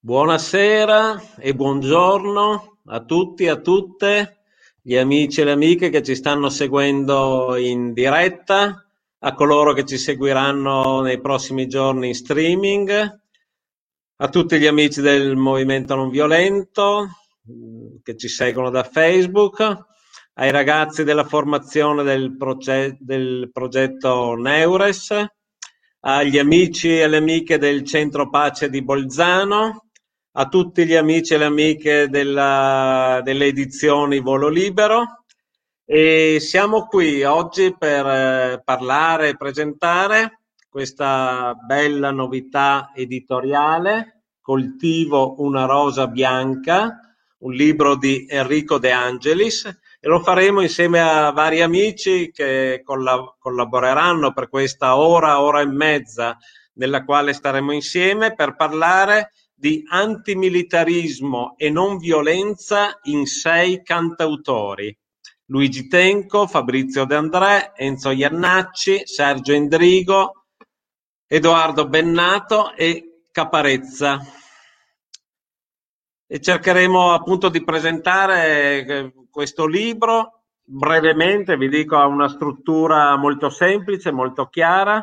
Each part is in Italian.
Buonasera e buongiorno a tutti e a tutte, gli amici e le amiche che ci stanno seguendo in diretta, a coloro che ci seguiranno nei prossimi giorni in streaming, a tutti gli amici del Movimento Non Violento che ci seguono da Facebook, ai ragazzi della formazione del, proge- del progetto Neures, agli amici e alle amiche del Centro Pace di Bolzano, a tutti gli amici e le amiche della, delle edizioni Volo Libero. E siamo qui oggi per eh, parlare e presentare questa bella novità editoriale, Coltivo una rosa bianca, un libro di Enrico De Angelis. E lo faremo insieme a vari amici che colla- collaboreranno per questa ora, ora e mezza nella quale staremo insieme per parlare di antimilitarismo e non violenza in sei cantautori. Luigi Tenco, Fabrizio De André, Enzo Iannacci, Sergio Endrigo, Edoardo Bennato e Caparezza. E cercheremo appunto di presentare eh, questo libro brevemente, vi dico, ha una struttura molto semplice, molto chiara,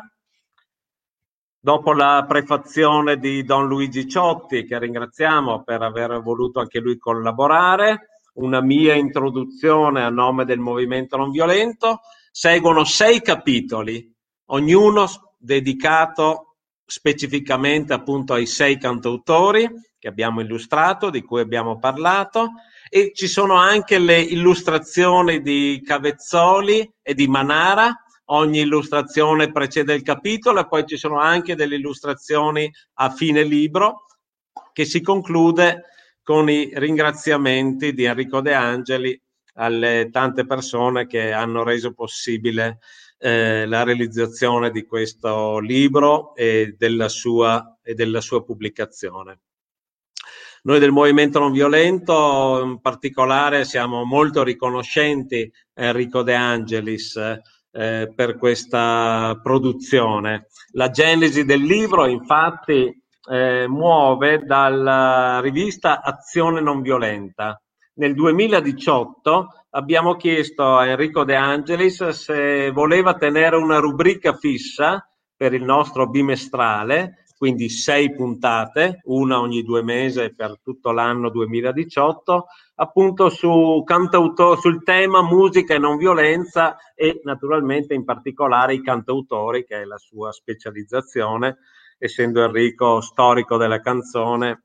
Dopo la prefazione di Don Luigi Ciotti, che ringraziamo per aver voluto anche lui collaborare, una mia introduzione a nome del Movimento Non Violento, seguono sei capitoli, ognuno dedicato specificamente appunto ai sei cantautori che abbiamo illustrato, di cui abbiamo parlato, e ci sono anche le illustrazioni di Cavezzoli e di Manara, ogni illustrazione precede il capitolo e poi ci sono anche delle illustrazioni a fine libro che si conclude con i ringraziamenti di Enrico De Angeli alle tante persone che hanno reso possibile eh, la realizzazione di questo libro e della sua, e della sua pubblicazione. Noi del Movimento Non Violento in particolare siamo molto riconoscenti a Enrico De Angelis eh, per questa produzione. La genesi del libro infatti eh, muove dalla rivista Azione Non Violenta. Nel 2018 abbiamo chiesto a Enrico De Angelis se voleva tenere una rubrica fissa per il nostro bimestrale quindi sei puntate, una ogni due mesi per tutto l'anno 2018, appunto su cantautor, sul tema musica e non violenza e naturalmente in particolare i cantautori, che è la sua specializzazione, essendo Enrico storico della canzone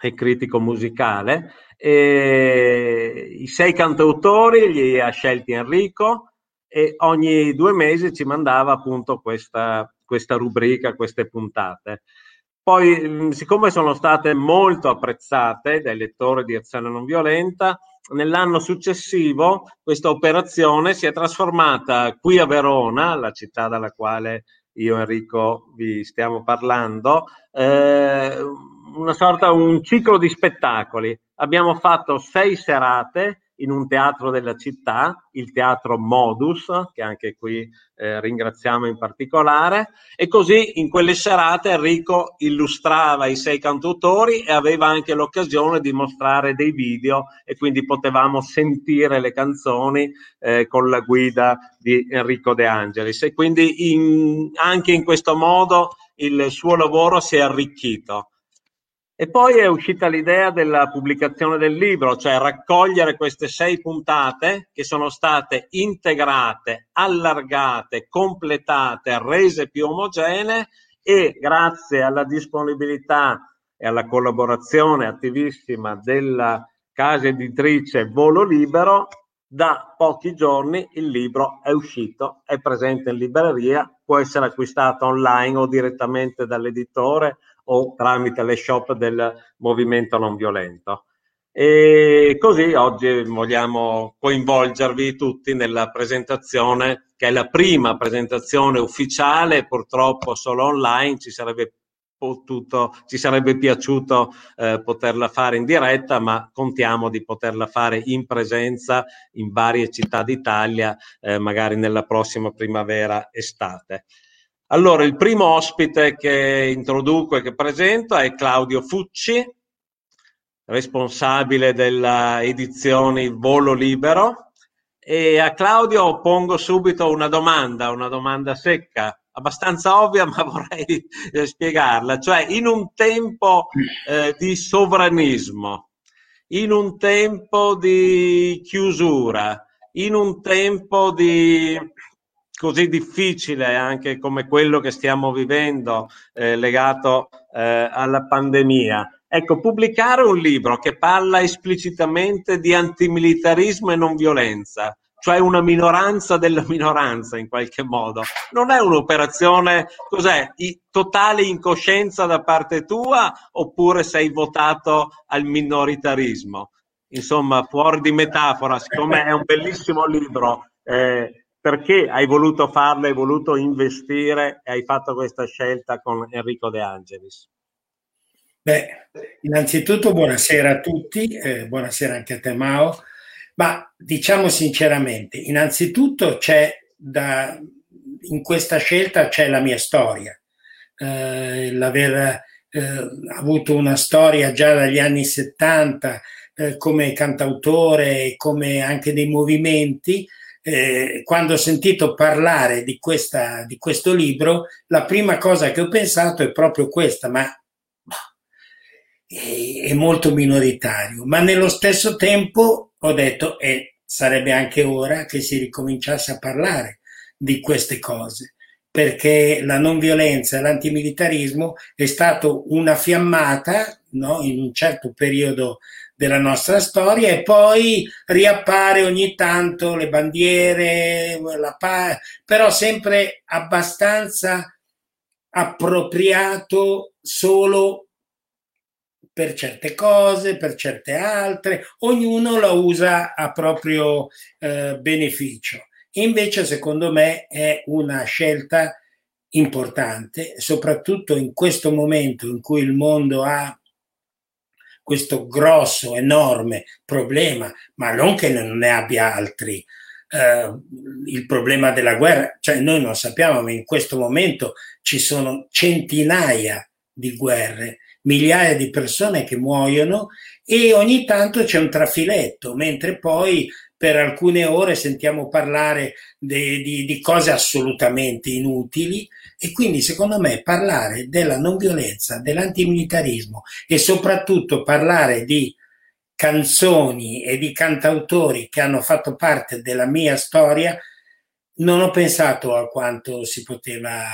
e critico musicale. E I sei cantautori li ha scelti Enrico e ogni due mesi ci mandava appunto questa questa rubrica, queste puntate. Poi, siccome sono state molto apprezzate dai lettori di Azione Non Violenta, nell'anno successivo questa operazione si è trasformata qui a Verona, la città dalla quale io e Enrico vi stiamo parlando, eh, una sorta, un ciclo di spettacoli. Abbiamo fatto sei serate in un teatro della città, il teatro Modus, che anche qui eh, ringraziamo in particolare, e così in quelle serate Enrico illustrava i sei cantautori e aveva anche l'occasione di mostrare dei video e quindi potevamo sentire le canzoni eh, con la guida di Enrico De Angelis e quindi in, anche in questo modo il suo lavoro si è arricchito. E poi è uscita l'idea della pubblicazione del libro, cioè raccogliere queste sei puntate che sono state integrate, allargate, completate, rese più omogenee e grazie alla disponibilità e alla collaborazione attivissima della casa editrice Volo Libero, da pochi giorni il libro è uscito, è presente in libreria, può essere acquistato online o direttamente dall'editore o tramite le shop del movimento non violento. E così oggi vogliamo coinvolgervi tutti nella presentazione, che è la prima presentazione ufficiale, purtroppo solo online, ci sarebbe potuto, ci sarebbe piaciuto eh, poterla fare in diretta, ma contiamo di poterla fare in presenza in varie città d'Italia, eh, magari nella prossima primavera-estate. Allora, il primo ospite che introduco e che presento è Claudio Fucci, responsabile della edizione Volo Libero. E a Claudio pongo subito una domanda, una domanda secca, abbastanza ovvia, ma vorrei spiegarla. Cioè, in un tempo eh, di sovranismo, in un tempo di chiusura, in un tempo di così difficile anche come quello che stiamo vivendo eh, legato eh, alla pandemia. Ecco, pubblicare un libro che parla esplicitamente di antimilitarismo e non violenza, cioè una minoranza della minoranza in qualche modo, non è un'operazione, cos'è, totale incoscienza da parte tua oppure sei votato al minoritarismo? Insomma, fuori di metafora, siccome è un bellissimo libro, eh, perché hai voluto farlo, hai voluto investire e hai fatto questa scelta con Enrico De Angelis? Beh, innanzitutto buonasera a tutti, eh, buonasera anche a te Mao, ma diciamo sinceramente, innanzitutto c'è da, in questa scelta c'è la mia storia, eh, l'aver eh, avuto una storia già dagli anni 70 eh, come cantautore e come anche dei movimenti, eh, quando ho sentito parlare di, questa, di questo libro, la prima cosa che ho pensato è proprio questa, ma è, molto minoritario. Ma nello stesso tempo ho detto, e eh, sarebbe anche ora che si ricominciasse a parlare di queste cose perché la non violenza e l'antimilitarismo è stato una fiammata no, in un certo periodo della nostra storia e poi riappare ogni tanto le bandiere, pa- però sempre abbastanza appropriato solo per certe cose, per certe altre, ognuno la usa a proprio eh, beneficio. Invece, secondo me, è una scelta importante, soprattutto in questo momento in cui il mondo ha questo grosso, enorme problema, ma non che non ne abbia altri. Uh, il problema della guerra, cioè noi non sappiamo, ma in questo momento ci sono centinaia di guerre, migliaia di persone che muoiono e ogni tanto c'è un trafiletto, mentre poi per alcune ore sentiamo parlare di, di, di cose assolutamente inutili e quindi secondo me parlare della non violenza, dell'antimilitarismo e soprattutto parlare di canzoni e di cantautori che hanno fatto parte della mia storia, non ho pensato a quanto si poteva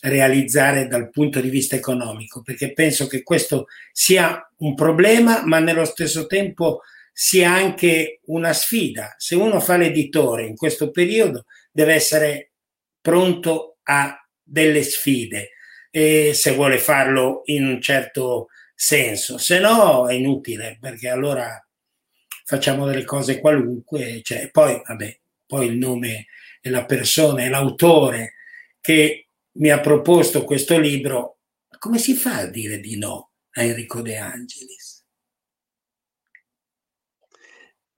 realizzare dal punto di vista economico, perché penso che questo sia un problema, ma nello stesso tempo sia anche una sfida. Se uno fa l'editore in questo periodo deve essere pronto a delle sfide e se vuole farlo in un certo senso, se no è inutile perché allora facciamo delle cose qualunque, cioè, poi vabbè, poi il nome e la persona e l'autore che mi ha proposto questo libro, come si fa a dire di no a Enrico De Angelis?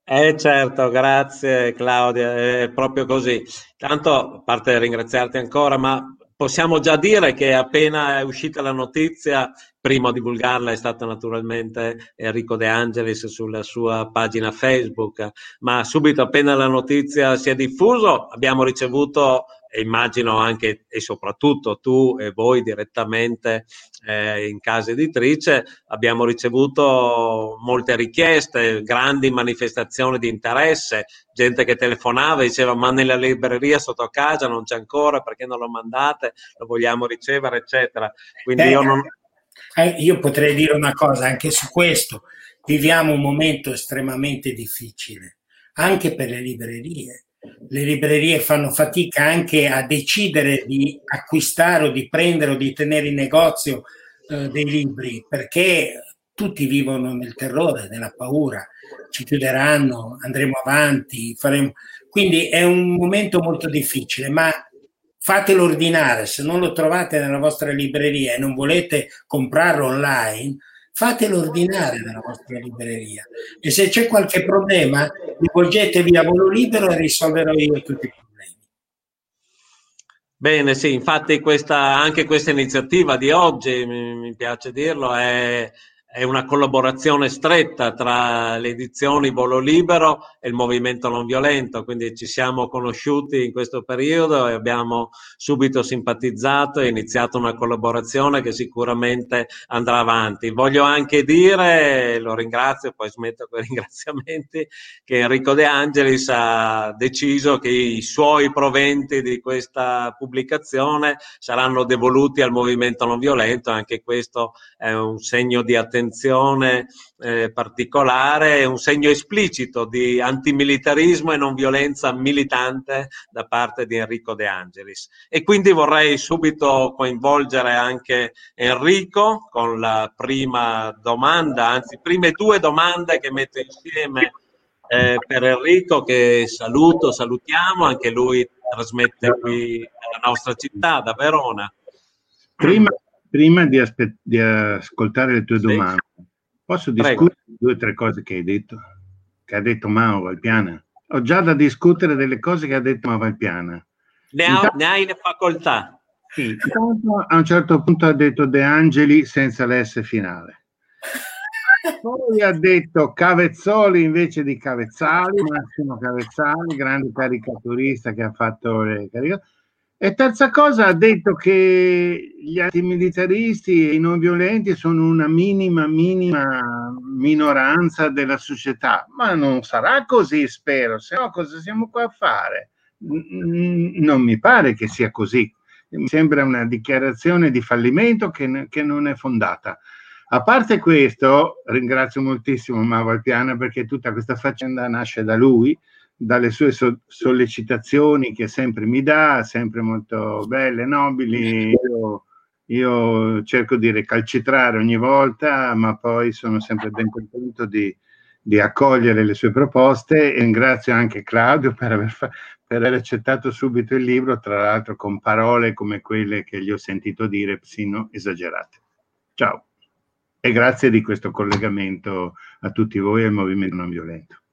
Eh certo, grazie Claudia, è proprio così. Tanto, a parte ringraziarti ancora, ma possiamo già dire che appena è uscita la notizia, primo a divulgarla è stato naturalmente Enrico De Angelis sulla sua pagina Facebook, ma subito appena la notizia si è diffuso abbiamo ricevuto e immagino anche e soprattutto tu e voi direttamente eh, in casa editrice abbiamo ricevuto molte richieste, grandi manifestazioni di interesse, gente che telefonava e diceva ma nella libreria sotto casa non c'è ancora perché non lo mandate, lo vogliamo ricevere eccetera. Quindi Beh, io non... Eh, io potrei dire una cosa anche su questo, viviamo un momento estremamente difficile anche per le librerie le librerie fanno fatica anche a decidere di acquistare o di prendere o di tenere in negozio eh, dei libri perché tutti vivono nel terrore, nella paura, ci chiuderanno, andremo avanti, faremo... quindi è un momento molto difficile, ma fatelo ordinare, se non lo trovate nella vostra libreria e non volete comprarlo online, fatelo ordinare nella vostra libreria e se c'è qualche problema rivolgetevi a volo libero e risolverò io tutti i problemi. Bene, sì, infatti questa, anche questa iniziativa di oggi, mi, mi piace dirlo, è, è una collaborazione stretta tra le edizioni Volo Libero e il Movimento Non Violento, quindi ci siamo conosciuti in questo periodo e abbiamo subito simpatizzato e iniziato una collaborazione che sicuramente andrà avanti. Voglio anche dire, lo ringrazio, poi smetto con i ringraziamenti, che Enrico De Angelis ha deciso che i suoi proventi di questa pubblicazione saranno devoluti al Movimento Non Violento, anche questo è un segno di attenzione attenzione eh, particolare, un segno esplicito di antimilitarismo e non violenza militante da parte di Enrico De Angelis. E quindi vorrei subito coinvolgere anche Enrico con la prima domanda, anzi, prime due domande che metto insieme eh, per Enrico che saluto, salutiamo, anche lui trasmette qui nella nostra città, da Verona. Prima, prima di, aspe- di, ascoltare le tue sì. domande, posso discutere Prego. due o tre cose che hai detto? Che ha detto Mao Valpiana? Ho già da discutere delle cose che ha detto Mao Valpiana. Ne, intanto, ne hai le facoltà. Sì, intanto a un certo punto ha detto De Angeli senza l'S finale. Poi ha detto Cavezzoli invece di Cavezzali, Massimo Cavezzali, grande caricaturista che ha fatto le caricature. E terza cosa, ha detto che gli antimilitaristi e i non violenti sono una minima, minima minoranza della società. Ma non sarà così, spero, se no cosa siamo qua a fare? Non mi pare che sia così. Mi sembra una dichiarazione di fallimento che, che non è fondata. A parte questo, ringrazio moltissimo Mauro Alpiana perché tutta questa faccenda nasce da lui dalle sue so- sollecitazioni che sempre mi dà, sempre molto belle, nobili. Io, io, cerco di recalcitrare ogni volta, ma poi sono sempre ben contento di, di accogliere le sue proposte e ringrazio anche Claudio per aver, fa- per aver, accettato subito il libro, tra l'altro con parole come quelle che gli ho sentito dire, persino esagerate. Ciao e grazie di questo collegamento a tutti voi e al Movimento Non Violento.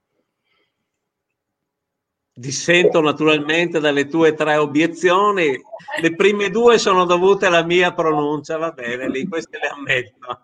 Dissento naturalmente dalle tue tre obiezioni. Le prime due sono dovute alla mia pronuncia, va bene, lì queste le ammetto.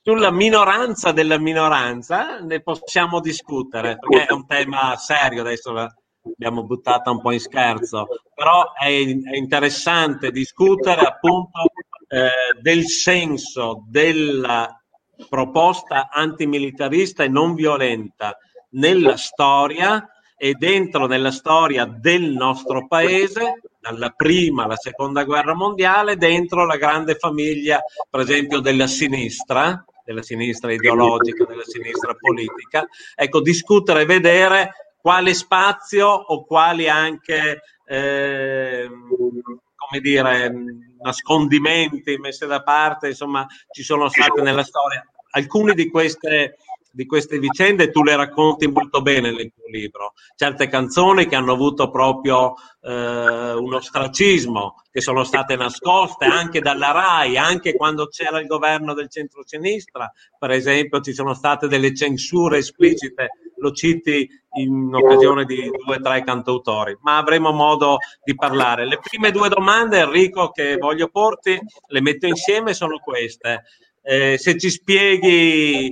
Sulla minoranza della minoranza ne possiamo discutere, perché è un tema serio, adesso l'abbiamo buttata un po' in scherzo, però è, interessante discutere appunto eh, del senso della proposta antimilitarista e non violenta nella storia e dentro nella storia del nostro paese, dalla prima alla seconda guerra mondiale, dentro la grande famiglia, per esempio, della sinistra, della sinistra ideologica, della sinistra politica. Ecco, discutere e vedere quale spazio o quali anche, eh, come dire, nascondimenti messi da parte, insomma, ci sono stati nella storia. Alcune di queste di queste vicende tu le racconti molto bene nel tuo libro. Certe canzoni che hanno avuto proprio eh, un ostracismo, che sono state nascoste anche dalla RAI, anche quando c'era il governo del centro-sinistra, per esempio ci sono state delle censure esplicite, lo citi in occasione di due o tre cantautori, ma avremo modo di parlare. Le prime due domande, Enrico, che voglio porti, le metto insieme, sono queste. Eh, se ci spieghi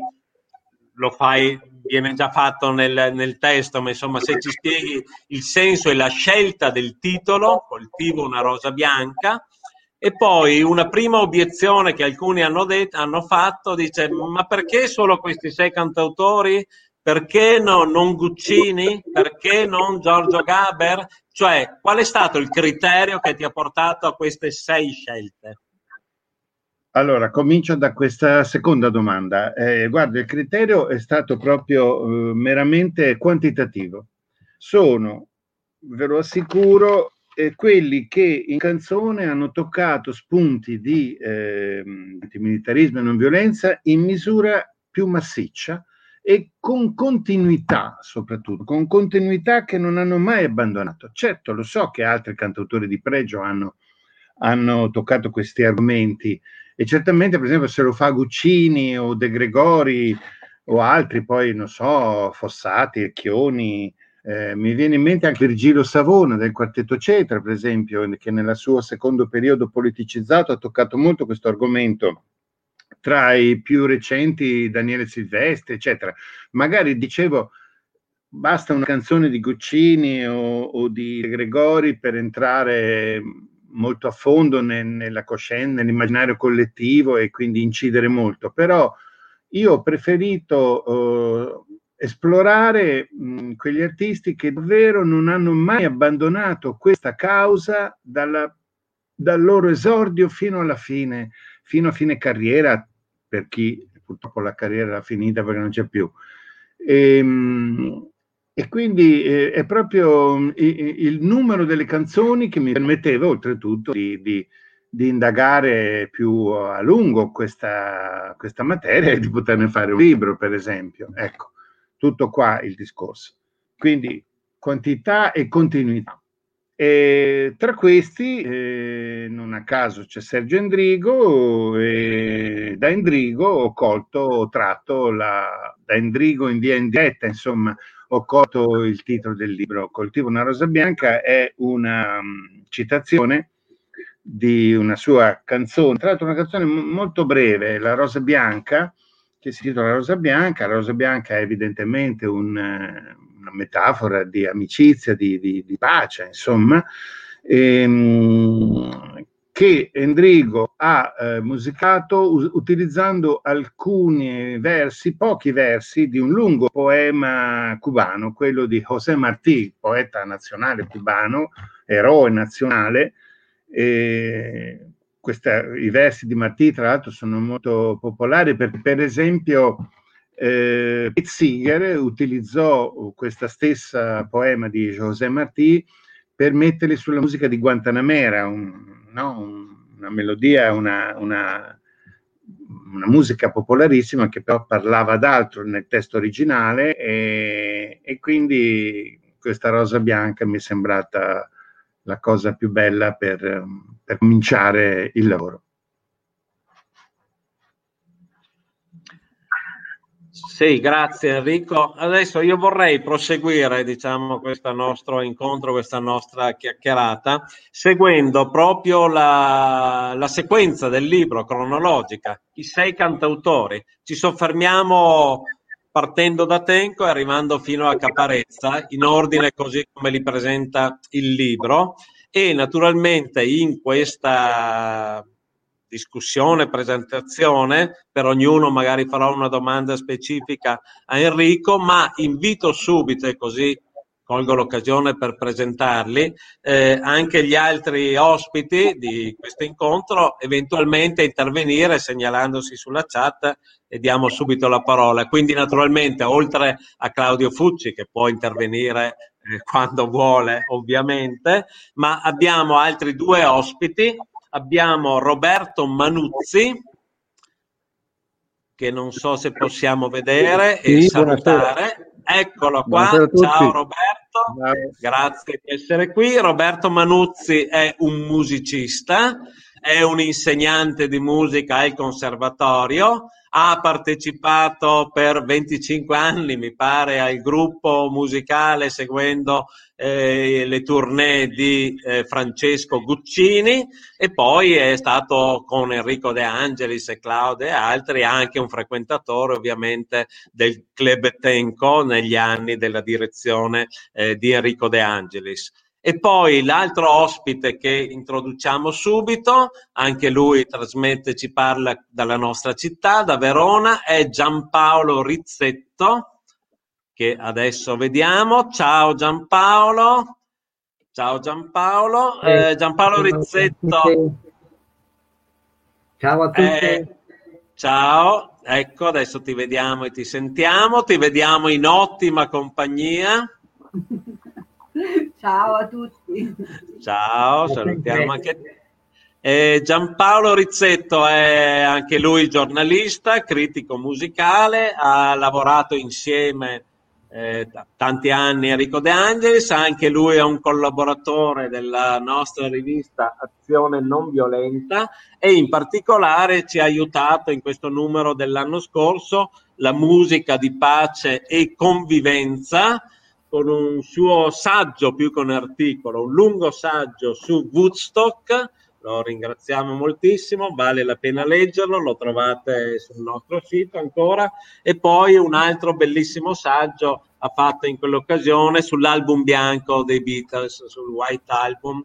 lo fai, viene già fatto nel, nel, testo, ma insomma se ci spieghi il senso e la scelta del titolo, coltivo una rosa bianca, e poi una prima obiezione che alcuni hanno, detto, hanno fatto, dice ma perché solo questi sei cantautori? Perché no, non Guccini? Perché non Giorgio Gaber? Cioè, qual è stato il criterio che ti ha portato a queste sei scelte? Allora, comincio da questa seconda domanda. Eh, guarda, il criterio è stato proprio eh, meramente quantitativo. Sono, ve lo assicuro, eh, quelli che in canzone hanno toccato spunti di eh, antimilitarismo e non violenza in misura più massiccia e con continuità, soprattutto, con continuità che non hanno mai abbandonato. Certo, lo so che altri cantautori di pregio hanno, hanno toccato questi argomenti e certamente, per esempio, se lo fa Guccini o De Gregori o altri, poi non so, Fossati, Chioni, Eh, mi viene in mente anche Virgilio Savona del quartetto Cetra, per esempio, che nel suo secondo periodo politicizzato ha toccato molto questo argomento tra i più recenti Daniele Silvestri, eccetera. Magari dicevo, basta una canzone di Guccini o, o di Gregori per entrare molto a fondo nel, nella coscienza, nell'immaginario collettivo e quindi incidere molto, però io ho preferito uh, esplorare mh, quegli artisti che davvero non hanno mai abbandonato questa causa dalla, dal loro esordio fino alla fine, fino a fine carriera, per chi purtroppo la carriera era finita perché non c'è più. E, ehm, e quindi eh, è proprio il, il, numero delle canzoni che mi permetteva oltretutto di, di, di indagare più a lungo questa, questa, materia e di poterne fare un libro, per esempio. Ecco, tutto qua il discorso. Quindi quantità e continuità. E tra questi, eh, non a caso c'è Sergio Endrigo, e da Endrigo ho colto, ho tratto la, da Endrigo in via in diretta, insomma, ho colto il titolo del libro. Coltivo una rosa bianca è una um, citazione di una sua canzone, tra l'altro una canzone m- molto breve, La rosa bianca, che si intitola La rosa bianca. La rosa bianca è evidentemente un, una metafora di amicizia, di, di, di pace, insomma, ehm, che Endrigo ha eh, musicato u- utilizzando alcuni versi, pochi versi di un lungo poema cubano, quello di José Martí, poeta nazionale cubano, eroe nazionale. Questa, I versi di Martí, tra l'altro, sono molto popolari perché, per esempio, eh, Pete Seeger utilizzò questa stessa poema di José Martí per metterli sulla musica di Guantanamera, un, no? una melodia, una, una, una, musica popolarissima che però parlava d'altro nel testo originale e, e quindi questa rosa bianca mi è sembrata la cosa più bella per, per cominciare il lavoro. Sì, grazie Enrico. Adesso io vorrei proseguire, diciamo, questo nostro incontro, questa nostra chiacchierata, seguendo proprio la, la sequenza del libro cronologica, i sei cantautori. Ci soffermiamo partendo da Tenco e arrivando fino a Caparezza, in ordine così come li presenta il libro. E naturalmente in questa discussione, presentazione, per ognuno magari farò una domanda specifica a Enrico, ma invito subito e così colgo l'occasione per presentarli, eh, anche gli altri ospiti di questo incontro, eventualmente intervenire segnalandosi sulla chat e diamo subito la parola. Quindi naturalmente oltre a Claudio Fucci che può intervenire eh, quando vuole ovviamente, ma abbiamo altri due ospiti abbiamo Roberto Manuzzi, che non so se possiamo vedere e salutare. Buonasera. Eccolo qua, ciao Roberto, grazie di essere qui. Roberto Manuzzi è un musicista, è un insegnante di musica al conservatorio, ha partecipato per 25 anni, mi pare, al gruppo musicale seguendo eh, le tournée di eh, Francesco Guccini e poi è stato con Enrico De Angelis e Claude e altri anche un frequentatore ovviamente del Club Tenco negli anni della direzione eh, di Enrico De Angelis. E poi l'altro ospite che introduciamo subito, anche lui trasmette, ci parla dalla nostra città, da Verona, è Giampaolo Rizzetto, che adesso vediamo. Ciao Giampaolo. Ciao Giampaolo. Eh, Giampaolo Rizzetto. Ciao a tutti. Eh, ciao, ecco, adesso ti vediamo e ti sentiamo, ti vediamo in ottima compagnia. Ciao a tutti. Ciao, salutiamo anche te. Eh, Giampaolo Rizzetto è anche lui giornalista, critico musicale, ha lavorato insieme eh, tanti anni a Enrico De Angelis, anche lui è un collaboratore della nostra rivista Azione Non Violenta e in particolare ci ha aiutato in questo numero dell'anno scorso la musica di pace e convivenza con un suo saggio più che un articolo, un lungo saggio su Woodstock, lo ringraziamo moltissimo, vale la pena leggerlo, lo trovate sul nostro sito ancora, e poi un altro bellissimo saggio ha fatto in quell'occasione sull'album bianco dei Beatles, sul White Album,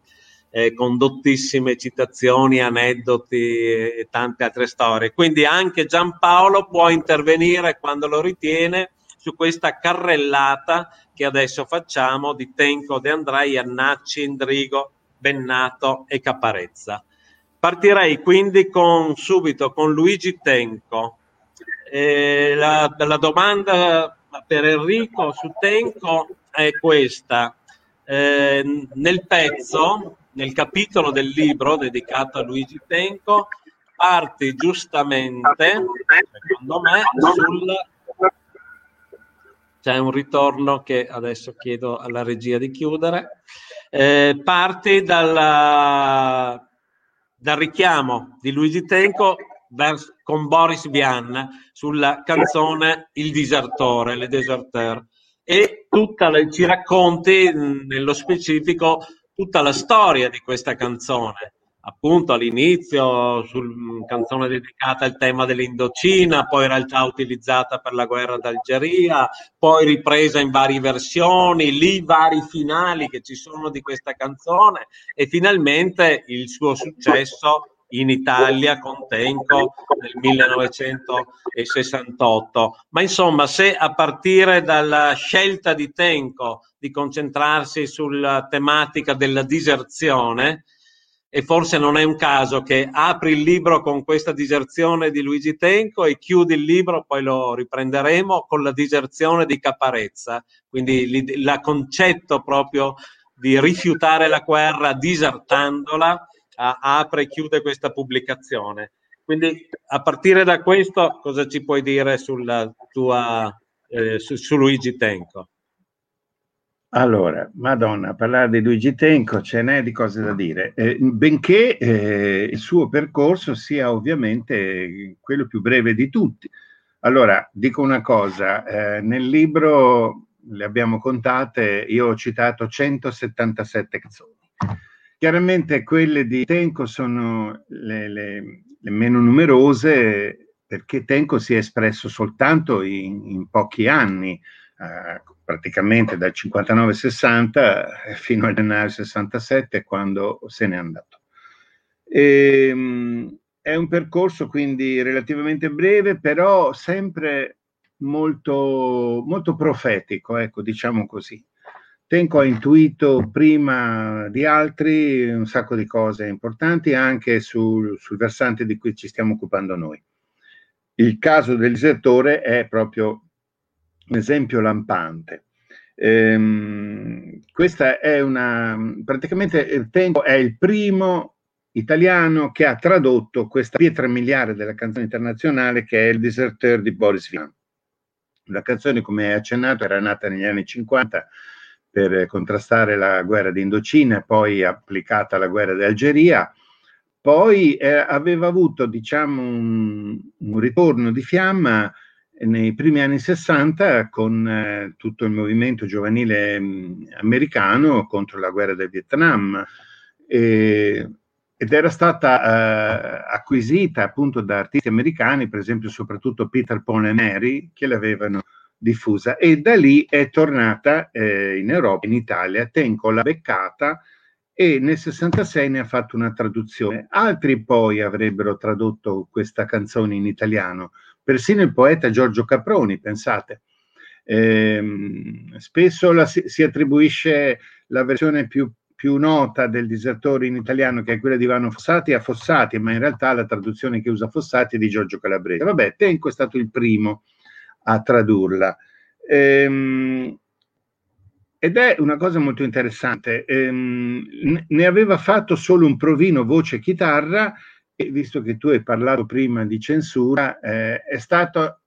eh, con dottissime citazioni, aneddoti e tante altre storie. Quindi anche Giampaolo può intervenire quando lo ritiene su questa carrellata che adesso facciamo di Tenco De Andrei, Annacci, Indrigo, Bennato e Caparezza. Partirei quindi con, subito con Luigi Tenco. Eh, la, la, domanda per Enrico su Tenco è questa. Eh, nel pezzo, nel capitolo del libro dedicato a Luigi Tenco, parti giustamente, secondo me, sul... C'è un ritorno che adesso chiedo alla regia di chiudere. Eh, parte dalla, dal richiamo di Luigi Tenco vers, con Boris Vian sulla canzone Il disertore, Le Deserteur e tutta la, ci racconti nello specifico tutta la storia di questa canzone appunto all'inizio sul canzone dedicata al tema dell'Indocina, poi in realtà utilizzata per la guerra d'Algeria, poi ripresa in varie versioni, lì vari finali che ci sono di questa canzone e finalmente il suo successo in Italia con Tenco nel 1968. Ma insomma, se a partire dalla scelta di Tenco di concentrarsi sulla tematica della diserzione, e forse non è un caso che apri il libro con questa diserzione di Luigi Tenco e chiudi il libro, poi lo riprenderemo con la diserzione di Caparezza. Quindi il concetto proprio di rifiutare la guerra disertandola apre e chiude questa pubblicazione. Quindi a partire da questo cosa ci puoi dire sulla tua, eh, su, su Luigi Tenco? Allora, Madonna, parlare di Luigi Tenco ce n'è di cose da dire, eh, benché eh, il suo percorso sia ovviamente quello più breve di tutti. Allora, dico una cosa, eh, nel libro le abbiamo contate, io ho citato 177 canzoni. Chiaramente quelle di Tenco sono le, le, le meno numerose perché Tenco si è espresso soltanto in, in pochi anni eh, praticamente dal 59-60 fino al gennaio 67 quando se n'è andato. E, ehm, è un percorso quindi relativamente breve, però sempre molto, molto profetico, ecco, diciamo così. Tenco ha intuito prima di altri un sacco di cose importanti anche sul, sul versante di cui ci stiamo occupando noi. Il caso del disertore è proprio un esempio lampante. Ehm, questa è una, praticamente Tenco è il primo italiano che ha tradotto questa pietra miliare della canzone internazionale che è il Deserteur di Boris Vian. La canzone, come accennato, era nata negli anni 50 per contrastare la guerra d'Indocina, poi applicata alla guerra d'Algeria. Poi eh, aveva avuto, diciamo, un, un ritorno di fiamma nei primi anni 60 con eh, tutto il movimento giovanile mh, mm, americano contro la guerra del Vietnam. E, ed era stata eh, acquisita appunto da artisti americani, per esempio soprattutto Peter Paul e Mary, che l'avevano diffusa. E da lì è tornata eh, in Europa, in Italia, Tenco l'ha beccata e nel 66 ne ha fatto una traduzione. Altri poi avrebbero tradotto questa canzone in italiano, persino il poeta Giorgio Caproni, pensate. Eh, spesso la, si, si, attribuisce la versione più, più, nota del disertore in italiano, che è quella di Ivano Fossati, a Fossati, ma in realtà la traduzione che usa Fossati è di Giorgio Calabrese. Vabbè, Tenco è stato il primo a tradurla. Ehm, ed è una cosa molto interessante. Ehm, ne aveva fatto solo un provino voce-chitarra e visto che tu hai parlato prima di censura, eh, è stato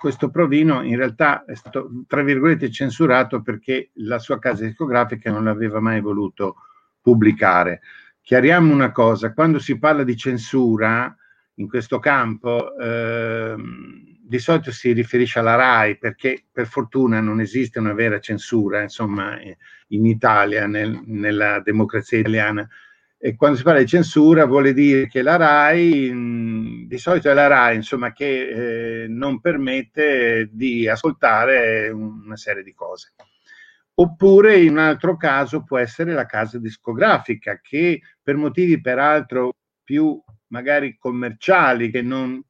questo provino in realtà è stato tra virgolette censurato perché la sua casa discografica non l'aveva mai voluto pubblicare. Chiariamo una cosa, quando si parla di censura in questo campo, eh, di solito si riferisce alla RAI perché per fortuna non esiste una vera censura, insomma, in Italia, nel, nella democrazia italiana. E quando si parla di censura vuole dire che la RAI, mh, di solito è la RAI, insomma, che eh, non permette di ascoltare una serie di cose. Oppure in un altro caso può essere la casa discografica che per motivi peraltro più magari commerciali che non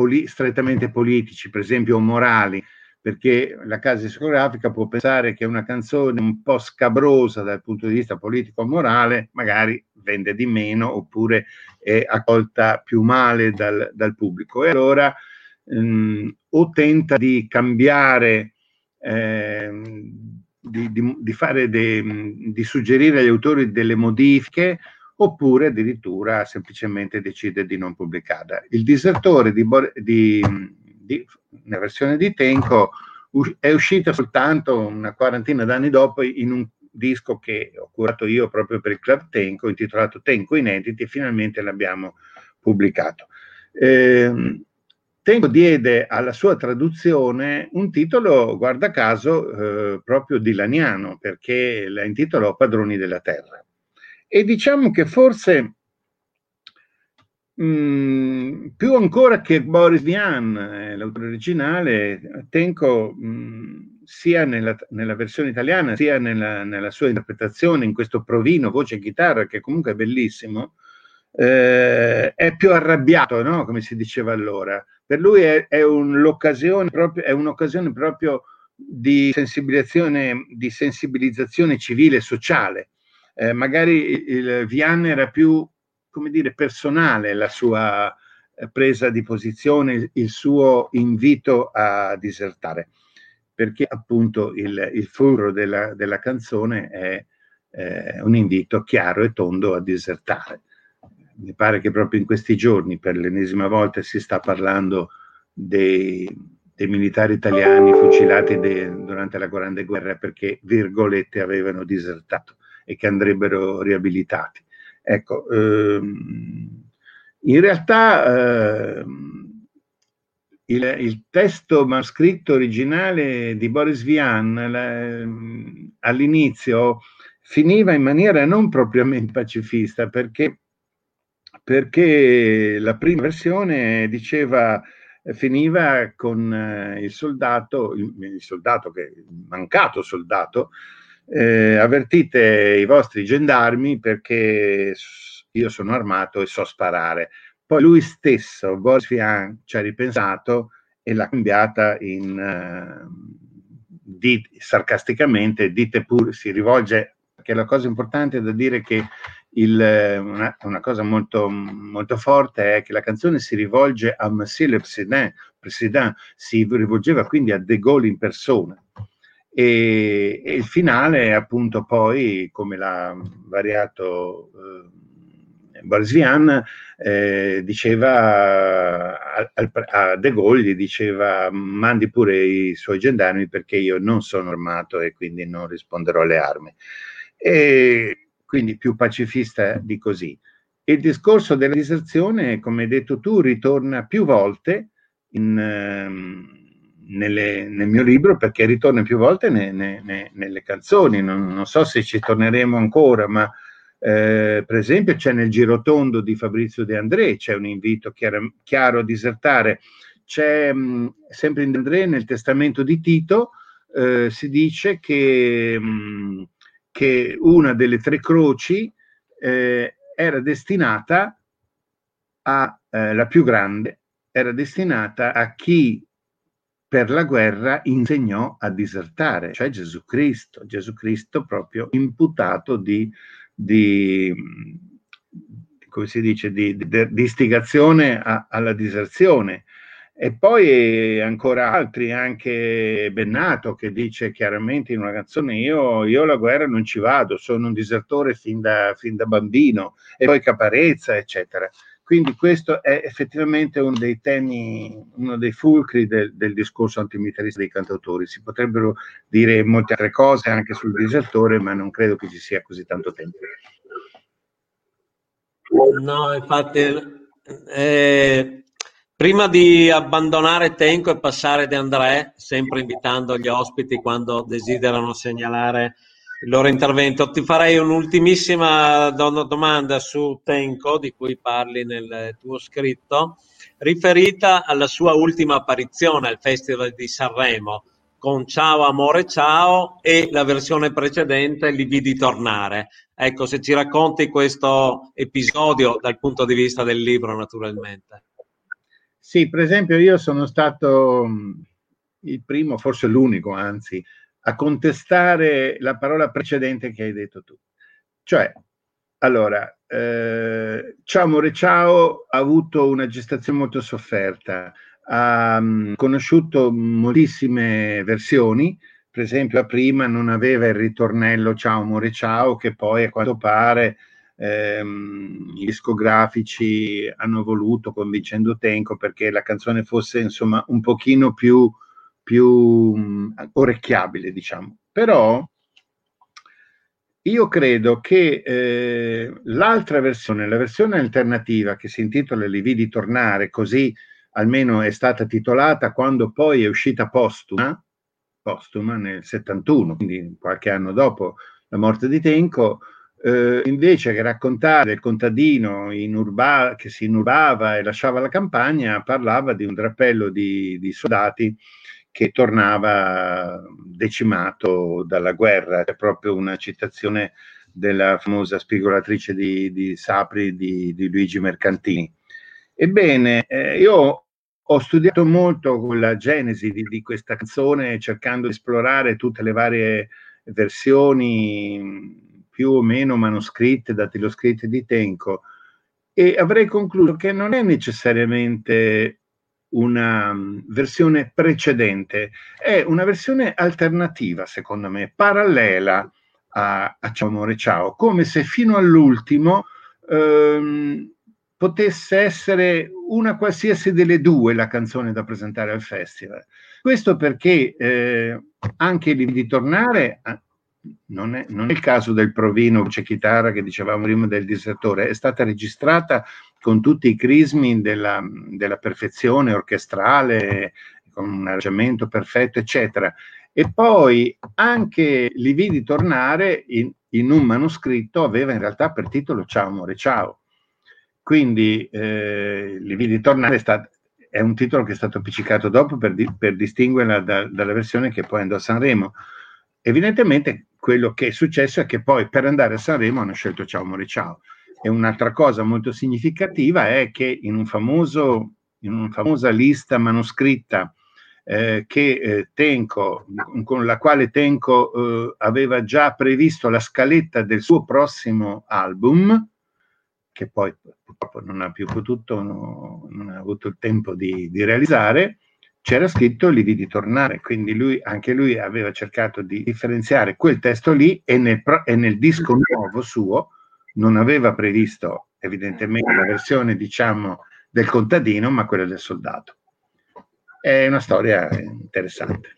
poli- strettamente politici, per esempio morali, perché la casa discografica può pensare che una canzone un po' scabrosa dal punto di vista politico-morale magari vende di meno oppure è accolta più male dal, dal pubblico. E allora ehm, o tenta di cambiare ehm, di, di, di, de, di, suggerire agli autori delle modifiche oppure addirittura semplicemente decide di non pubblicarla. Il disertore di, di, di, nella versione di Tenco è uscita soltanto una quarantina d'anni dopo in un disco che ho curato io proprio per il Club Tenco, intitolato Tenco Inediti, e finalmente l'abbiamo pubblicato. Eh, Tenco diede alla sua traduzione un titolo, guarda caso, eh, proprio dilaniano, perché la intitolò Padroni della Terra. E diciamo che forse mh, mm, più ancora che Boris Vian, eh, l'autore originale, Tenco, mh, mm, sia nella, nella, versione italiana, sia nella, nella, sua interpretazione in questo provino voce e chitarra, che comunque è bellissimo, eh, è più arrabbiato, no? come si diceva allora per lui è, è, un'occasione proprio, è un'occasione proprio di di sensibilizzazione civile e sociale. Eh, magari il Vian era più, come dire, personale la sua eh, presa di posizione, il suo invito a disertare, perché appunto il, il furro della, della canzone è eh, un invito chiaro e tondo a disertare. Mi pare che proprio in questi giorni, per l'ennesima volta, si sta parlando dei, dei militari italiani fucilati de, durante la Grande Guerra perché, virgolette, avevano disertato e che andrebbero riabilitati. Ecco, ehm, in realtà ehm, il, il, testo manoscritto originale di Boris Vian la, all'inizio finiva in maniera non propriamente pacifista perché perché la prima versione diceva finiva con eh, il soldato, il, il, soldato che mancato soldato, eh, avvertite i vostri gendarmi perché io sono armato e so sparare. Poi lui stesso, Boris ci ha ripensato e l'ha cambiata in uh, di, sarcasticamente, dite pure, si rivolge, perché la cosa importante da dire che il, una, una, cosa molto, molto, forte è che la canzone si rivolge a Monsieur le Président, si rivolgeva quindi a De Gaulle in persona. E, e il finale, appunto, poi, come l'ha variato eh, Boris Vian, eh, diceva a, a, De Gaulle, gli diceva mandi pure i suoi gendarmi perché io non sono armato e quindi non risponderò alle armi. E quindi più pacifista di così. Il discorso della diserzione, come hai detto tu, ritorna più volte in, ehm, nelle, nel mio libro perché ritorna più volte ne, ne, ne, nelle canzoni. Non, non, so se ci torneremo ancora, ma eh, per esempio c'è nel girotondo di Fabrizio De André, c'è un invito chiaro, chiaro a disertare. C'è mh, sempre in De André nel testamento di Tito, eh, si dice che... Mh, che una delle tre croci eh, era destinata a, eh, la più grande, era destinata a chi per la guerra insegnò a disertare, cioè Gesù Cristo, Gesù Cristo proprio imputato di, di come si dice, di, di, di istigazione a, alla diserzione. E poi ancora altri, anche Bennato che dice chiaramente in una canzone io, io alla guerra non ci vado, sono un disertore fin da, fin da bambino, e poi Caparezza, eccetera. Quindi questo è effettivamente uno dei temi, uno dei fulcri del, del discorso antimilitarista dei cantautori. Si potrebbero dire molte altre cose anche sul disertore, ma non credo che ci sia così tanto tempo. No, infatti... Eh Prima di abbandonare Tenco e passare De André, sempre invitando gli ospiti quando desiderano segnalare il loro intervento, ti farei un'ultimissima domanda su Tenco, di cui parli nel tuo scritto, riferita alla sua ultima apparizione al Festival di Sanremo con Ciao Amore Ciao e la versione precedente Li vidi tornare. Ecco, se ci racconti questo episodio dal punto di vista del libro, naturalmente. Sì, per esempio io sono stato mm, il primo, forse l'unico, anzi, a contestare la parola precedente che hai detto tu. Cioè, allora, eh, Ciao Amore Ciao ha avuto una gestazione molto sofferta, ha um, conosciuto moltissime versioni, per esempio la prima non aveva il ritornello Ciao Amore Ciao, che poi a quanto pare ehm, i discografici hanno voluto convincendo Tenco perché la canzone fosse insomma un pochino più, più um, orecchiabile, diciamo. Però io credo che eh, l'altra versione, la versione alternativa che si intitola Li vidi tornare, così almeno è stata titolata quando poi è uscita postuma, postuma nel 71, quindi qualche anno dopo la morte di Tenco, eh, invece che raccontare il contadino in urba, che si inurbava e lasciava la campagna, parlava di un drappello di, di soldati che tornava decimato dalla guerra. È proprio una citazione della famosa spigolatrice di, di Sapri di, di Luigi Mercantini. Ebbene, eh, io ho studiato molto la genesi di, di, questa canzone cercando di esplorare tutte le varie versioni più o meno manoscritte, datiloscritte di Tenco e avrei concluso che non è necessariamente una um, versione precedente, è una versione alternativa, secondo me, parallela a, a Ciao Amore Ciao, come se fino all'ultimo ehm, potesse essere una qualsiasi delle due la canzone da presentare al festival. Questo perché eh, anche di tornare ah, non è, non è, il caso del provino voce chitarra che dicevamo prima del disertore, è stata registrata con tutti i crismi della, della perfezione orchestrale, con un arrangiamento perfetto, eccetera. E poi anche Li vidi tornare in, in un manoscritto aveva in realtà per titolo Ciao amore, ciao quindi eh, Li vidi tornare è, stato, è, un titolo che è stato appiccicato dopo per, di, per distinguerla da, dalla versione che poi andò a Sanremo. Evidentemente quello che è successo è che poi per andare a Sanremo hanno scelto Ciao Amore Ciao. E un'altra cosa molto significativa è che in, un famoso, in una famosa lista manoscritta eh, che eh, Tenco, con la quale Tenco eh, aveva già previsto la scaletta del suo prossimo album, che poi purtroppo non ha più potuto, no, non ha avuto il tempo di, di realizzare, c'era scritto Li vidi tornare, quindi lui, anche lui aveva cercato di differenziare quel testo lì e nel, e nel disco nuovo suo non aveva previsto evidentemente la versione diciamo del contadino ma quella del soldato. È una storia interessante.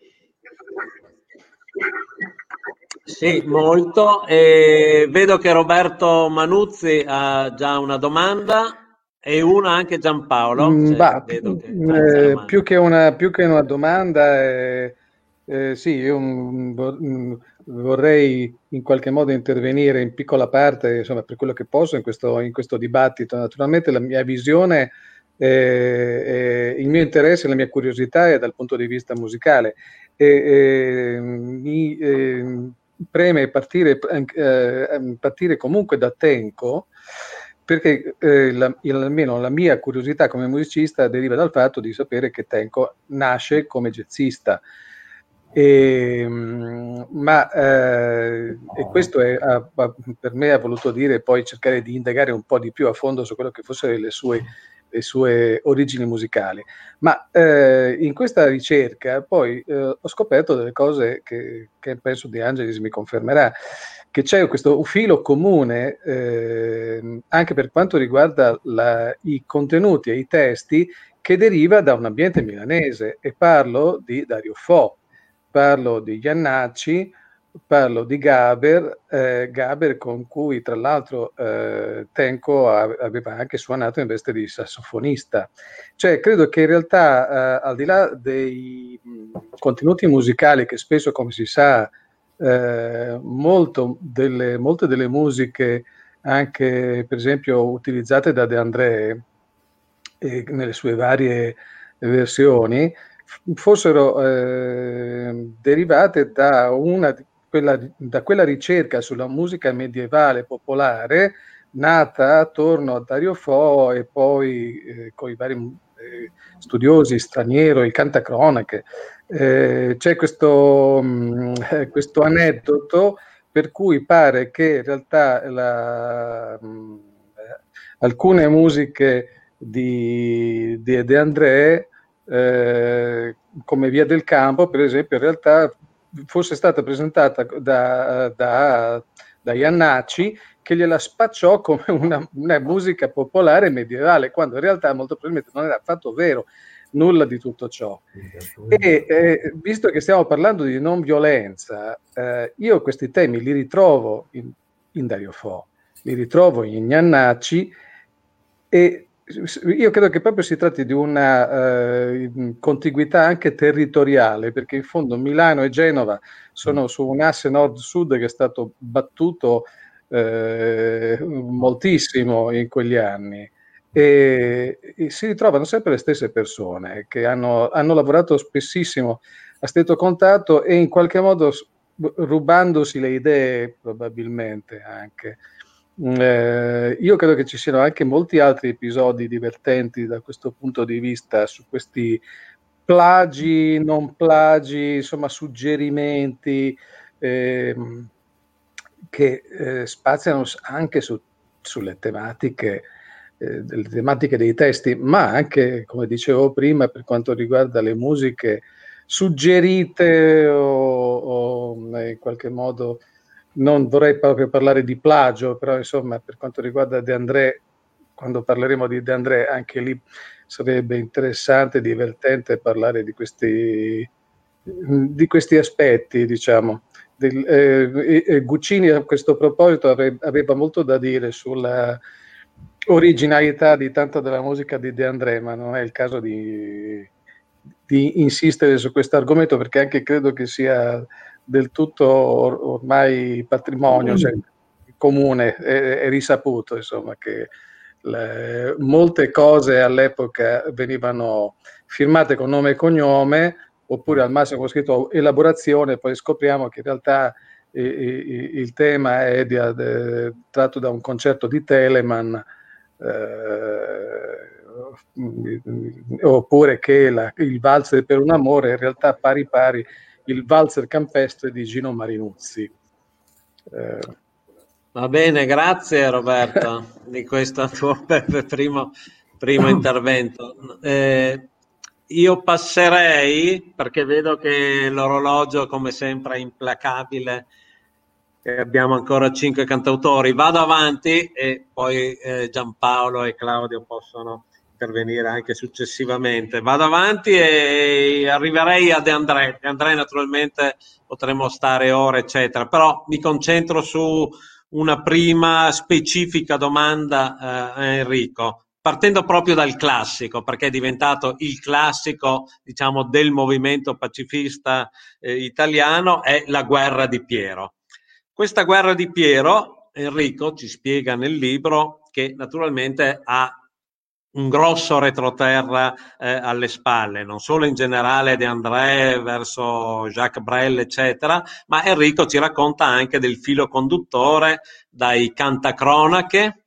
Sì, molto. E vedo che Roberto Manuzzi ha già una domanda e una anche Giampaolo. Mm, cioè, bah, che eh, più, che una, più, che una, domanda, eh, eh, sì, io mm, mm, vorrei in qualche modo intervenire in piccola parte, insomma, per quello che posso in questo, in questo dibattito. Naturalmente la mia visione, eh, il mio interesse, la mia curiosità è dal punto di vista musicale. E, mi preme partire, eh, partire comunque da Tenco, perché eh, la, almeno la mia curiosità come musicista deriva dal fatto di sapere che Tenco nasce come jazzista. E, ma eh, e questo è, ha, per me ha voluto dire poi cercare di indagare un po' di più a fondo su quello che fossero le sue le sue origini musicali. Ma eh, in questa ricerca poi eh, ho scoperto delle cose che, che, penso De Angelis mi confermerà, che c'è questo filo comune eh, anche per quanto riguarda la, i contenuti e i testi che deriva da un ambiente milanese e parlo di Dario Fo, parlo di Iannacci, parlo di Gaber, eh, Gaber con cui tra l'altro eh, Tenco aveva anche suonato in veste di sassofonista. Cioè, credo che in realtà, eh, al di là dei contenuti musicali che spesso, come si sa, eh, delle, molte delle musiche anche per esempio utilizzate da De André eh, nelle sue varie versioni fossero eh, derivate da una quella, da quella ricerca sulla musica medievale popolare nata attorno a Dario Fo e poi eh, con i vari eh, studiosi stranieri, il cantacronache. Eh, c'è questo, mh, mm, questo, aneddoto per cui pare che in realtà la, mh, mm, alcune musiche di, di De André, eh, come Via del Campo, per esempio, in realtà fosse stata presentata da, da, da Iannacci che gliela spacciò come una, una, musica popolare medievale, quando in realtà molto probabilmente non era affatto vero nulla di tutto ciò. E eh, visto che stiamo parlando di non violenza, eh, io questi temi li ritrovo in, in Dario Fo, li ritrovo in Iannacci e io credo che proprio si tratti di una eh, contiguità anche territoriale, perché in fondo Milano e Genova sono su un asse nord-sud che è stato battuto eh, moltissimo in quegli anni. E, e, si ritrovano sempre le stesse persone che hanno, hanno lavorato spessissimo a stretto contatto e in qualche modo rubandosi le idee probabilmente anche. Eh, io credo che ci siano anche molti altri episodi divertenti da questo punto di vista su questi plagi, non plagi, insomma suggerimenti eh, che eh, spaziano anche su, sulle tematiche, eh, delle tematiche dei testi, ma anche, come dicevo prima, per quanto riguarda le musiche suggerite o, o in qualche modo non vorrei proprio parlare di plagio, però insomma per quanto riguarda De André, quando parleremo di De André, anche lì sarebbe interessante, divertente parlare di questi, di questi aspetti, diciamo. Del, eh, eh, Guccini a questo proposito aveva molto da dire sulla originalità di tanta della musica di De André, ma non è il caso di, di insistere su questo argomento perché anche credo che sia del tutto or- ormai patrimonio, cioè, comune, è, è, risaputo insomma che le, molte cose all'epoca venivano firmate con nome e cognome oppure al massimo con scritto elaborazione, poi scopriamo che in realtà il, il, il tema è di, de, tratto da un concerto di Telemann eh, oppure che la, il valzer per un amore in realtà pari pari il valzer campestre di Gino Marinuzzi. Eh. Va bene, grazie Roberto di questo tuo primo, primo intervento. Eh, io passerei, perché vedo che l'orologio, come sempre, è implacabile, e abbiamo ancora cinque cantautori. Vado avanti e poi eh, Giampaolo e Claudio possono intervenire anche successivamente. Vado avanti e arriverei a De André. De André naturalmente potremmo stare ore, eccetera, però mi concentro su una prima specifica domanda eh, a Enrico, partendo proprio dal classico, perché è diventato il classico, diciamo, del movimento pacifista eh, italiano, è la guerra di Piero. Questa guerra di Piero, Enrico ci spiega nel libro che naturalmente ha un grosso retroterra eh, alle spalle, non solo in generale di André verso Jacques Brel, eccetera, ma Enrico ci racconta anche del filo conduttore dai cantacronache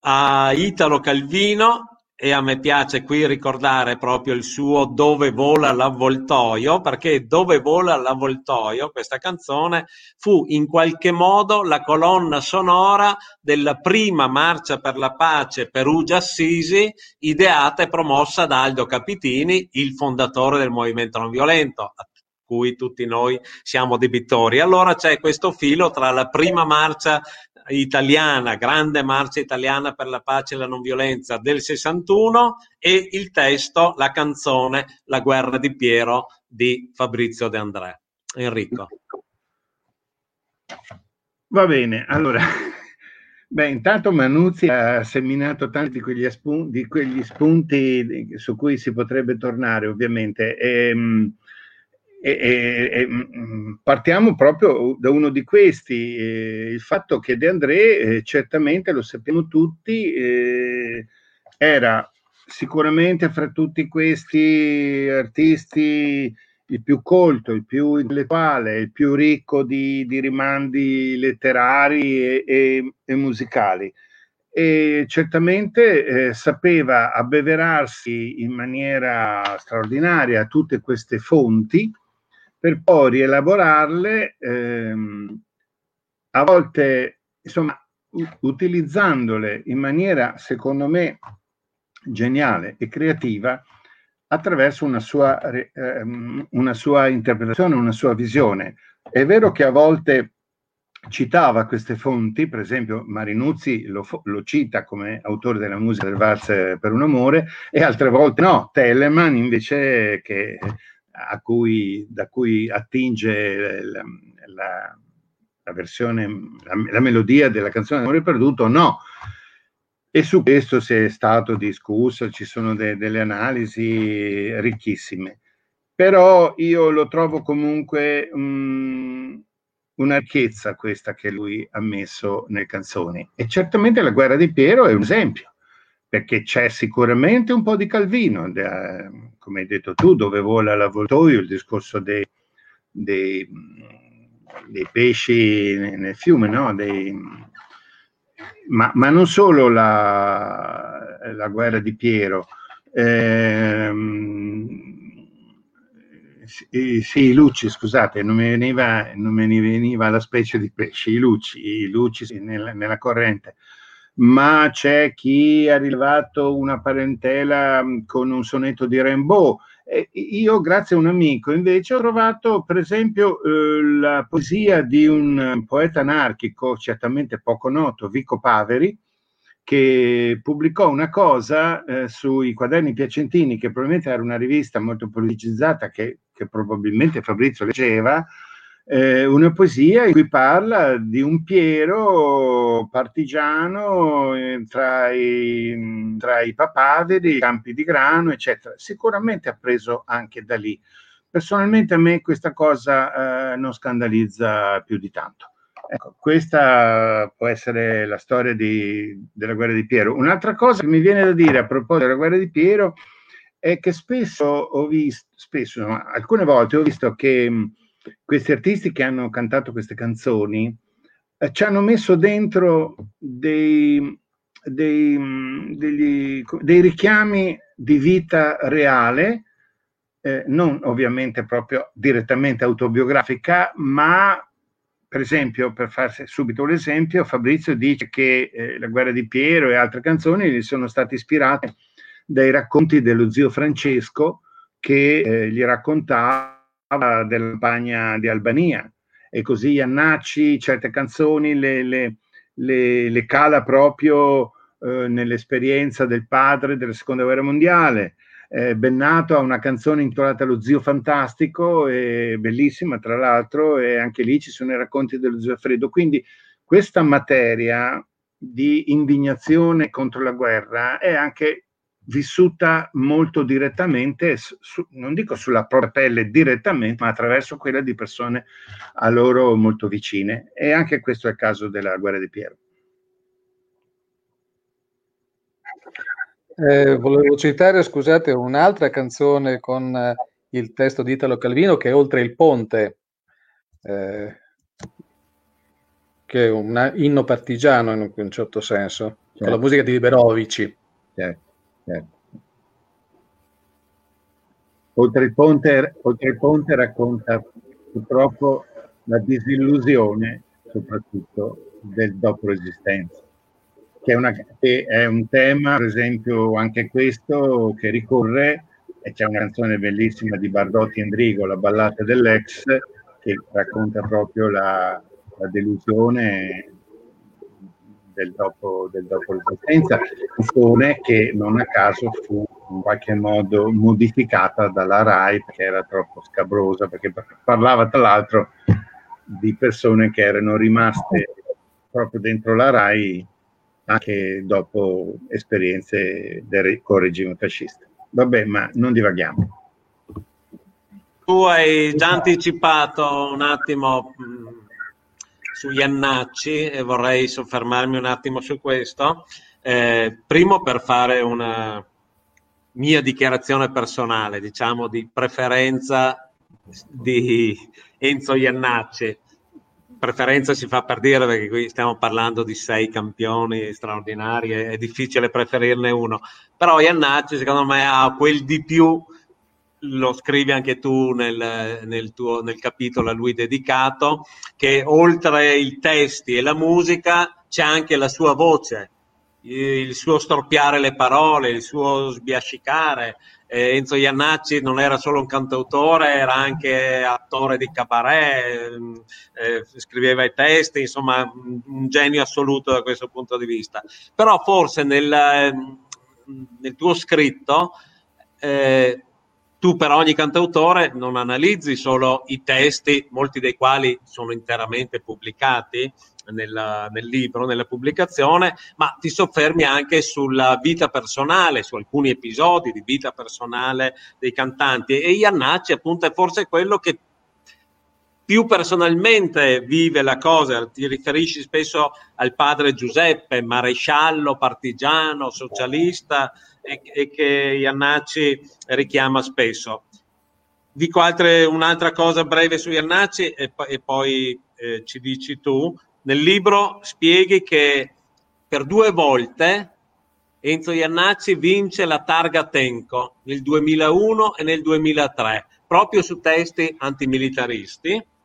a Italo Calvino e a me piace qui ricordare proprio il suo Dove vola l'avvoltoio, perché Dove vola l'avvoltoio, questa canzone, fu in qualche modo la colonna sonora della prima marcia per la pace Perugia-Assisi, ideata e promossa da Aldo Capitini, il fondatore del movimento non violento, cui tutti noi siamo debitori. Allora c'è questo filo tra la prima marcia italiana, grande marcia italiana per la pace e la non violenza del 61 e il testo, la canzone La guerra di Piero di Fabrizio De André. Enrico. Va bene, allora, beh, intanto Manuzzi ha seminato tanti di quegli, spun- di quegli spunti su cui si potrebbe tornare, ovviamente. Ehm, e, e, e, mm, partiamo proprio da uno di questi, eh, il fatto che De André, eh, certamente lo sappiamo tutti, eh, era sicuramente fra tutti questi artisti il più colto, il più intellettuale, il più ricco di, di rimandi letterari e, e, e, musicali. E certamente eh, sapeva abbeverarsi in maniera straordinaria tutte queste fonti per poi rielaborarle, ehm, a volte, insomma, utilizzandole in maniera, secondo me, geniale e creativa attraverso una sua, eh, una sua interpretazione, una sua visione. È vero che a volte citava queste fonti, per esempio Marinuzzi lo, lo, cita come autore della musica del Vals per un amore, e altre volte no, Telemann invece che, cui, da cui attinge la, la, la versione, la, la, melodia della canzone Amore perduto, no. E su questo si è stato discusso, ci sono de, delle analisi ricchissime. Però io lo trovo comunque um, una ricchezza questa che lui ha messo nelle canzoni. E certamente la guerra di Piero è un esempio, perché c'è sicuramente un po' di Calvino, de, come hai detto tu, dove vola l'avvoltoio, il discorso dei, dei, dei pesci nel fiume, no? Dei, ma, ma non solo la, la guerra di Piero, ehm, sì, i lucci, scusate, non mi, veniva, non mi veniva la specie di pesci, i lucci, i lucci nella, nella corrente, ma c'è chi ha rilevato una parentela con un sonetto di Rimbaud. Io, grazie a un amico, invece, ho trovato, per esempio, eh, la poesia di un poeta anarchico certamente poco noto, Vico Paveri, che pubblicò una cosa eh, sui quaderni piacentini, che probabilmente era una rivista molto politicizzata, che, che probabilmente Fabrizio leggeva, eh, una poesia in cui parla di un Piero partigiano eh, tra, i, tra i papaveri, i campi di grano, eccetera. Sicuramente ha preso anche da lì. Personalmente a me questa cosa eh, non scandalizza più di tanto. Ecco, questa può essere la storia di, della guerra di Piero. Un'altra cosa che mi viene da dire a proposito della guerra di Piero è che spesso ho visto, spesso, no, alcune volte ho visto che questi artisti che hanno cantato queste canzoni eh, ci hanno messo dentro dei, dei, degli, dei richiami di vita reale, eh, non ovviamente proprio direttamente autobiografica, ma per esempio, per farsi subito un esempio, Fabrizio dice che eh, La guerra di Piero e altre canzoni gli sono state ispirate dai racconti dello zio Francesco che eh, gli raccontava della campagna di Albania e così Iannacci certe canzoni le, le, le, le cala proprio eh, nell'esperienza del padre della seconda guerra mondiale. Eh, Bennato ha una canzone intitolata Lo zio fantastico, bellissima tra l'altro, e anche lì ci sono i racconti dello zio Alfredo. Quindi questa materia di indignazione contro la guerra è anche vissuta molto direttamente, su, non dico sulla propria pelle direttamente, ma attraverso quella di persone a loro molto vicine. E anche questo è il caso della guerra di Piero. Eh, volevo citare, scusate, un'altra canzone con eh, il testo di Italo Calvino che è Oltre il ponte, eh, che è un inno partigiano in un certo senso, certo. con la certo. musica di Liberovici. Certo. Certo. Oltre, il ponte, oltre il ponte racconta purtroppo la disillusione soprattutto del dopo esistenza, che è, una, che è un tema, per esempio, anche questo che ricorre, e c'è una canzone bellissima di Bardotti Endrigo, La ballata dell'ex, che racconta proprio la, la delusione del dopo, del dopo l'esistenza, canzone che non a caso fu in qualche modo modificata dalla RAI perché era troppo scabrosa, perché parlava tra l'altro di persone che erano rimaste proprio dentro la RAI anche dopo esperienze del, con il regime fascista. Vabbè, ma non divaghiamo. Tu hai già anticipato un attimo mh, su Iannacci e vorrei soffermarmi un attimo su questo. Eh, primo per fare una mia dichiarazione personale, diciamo di preferenza di Enzo Iannacci preferenza si fa per dire perché qui stiamo parlando di sei campioni straordinari, è, difficile preferirne uno, però Iannacci secondo me ha quel di più, lo scrivi anche tu nel, nel, tuo, nel capitolo a lui dedicato, che oltre i testi e la musica c'è anche la sua voce, il suo storpiare le parole, il suo sbiascicare, eh, Enzo Iannacci non era solo un cantautore, era anche attore di cabaret, eh, scriveva i testi, insomma un genio assoluto da questo punto di vista. Però forse nel, nel tuo scritto eh, tu per ogni cantautore non analizzi solo i testi, molti dei quali sono interamente pubblicati, nella, nel libro, nella pubblicazione, ma ti soffermi anche sulla vita personale, su alcuni episodi di vita personale dei cantanti. E Iannacci, appunto, è forse quello che più personalmente vive la cosa, ti riferisci spesso al padre Giuseppe, maresciallo, partigiano, socialista, e, e che Iannacci richiama spesso. Dico altre, un'altra cosa breve su Iannacci e, e poi eh, ci dici tu nel libro spieghi che per due volte Enzo Iannacci vince la targa Tenco nel 2001 e nel 2003, proprio su testi antimilitaristi.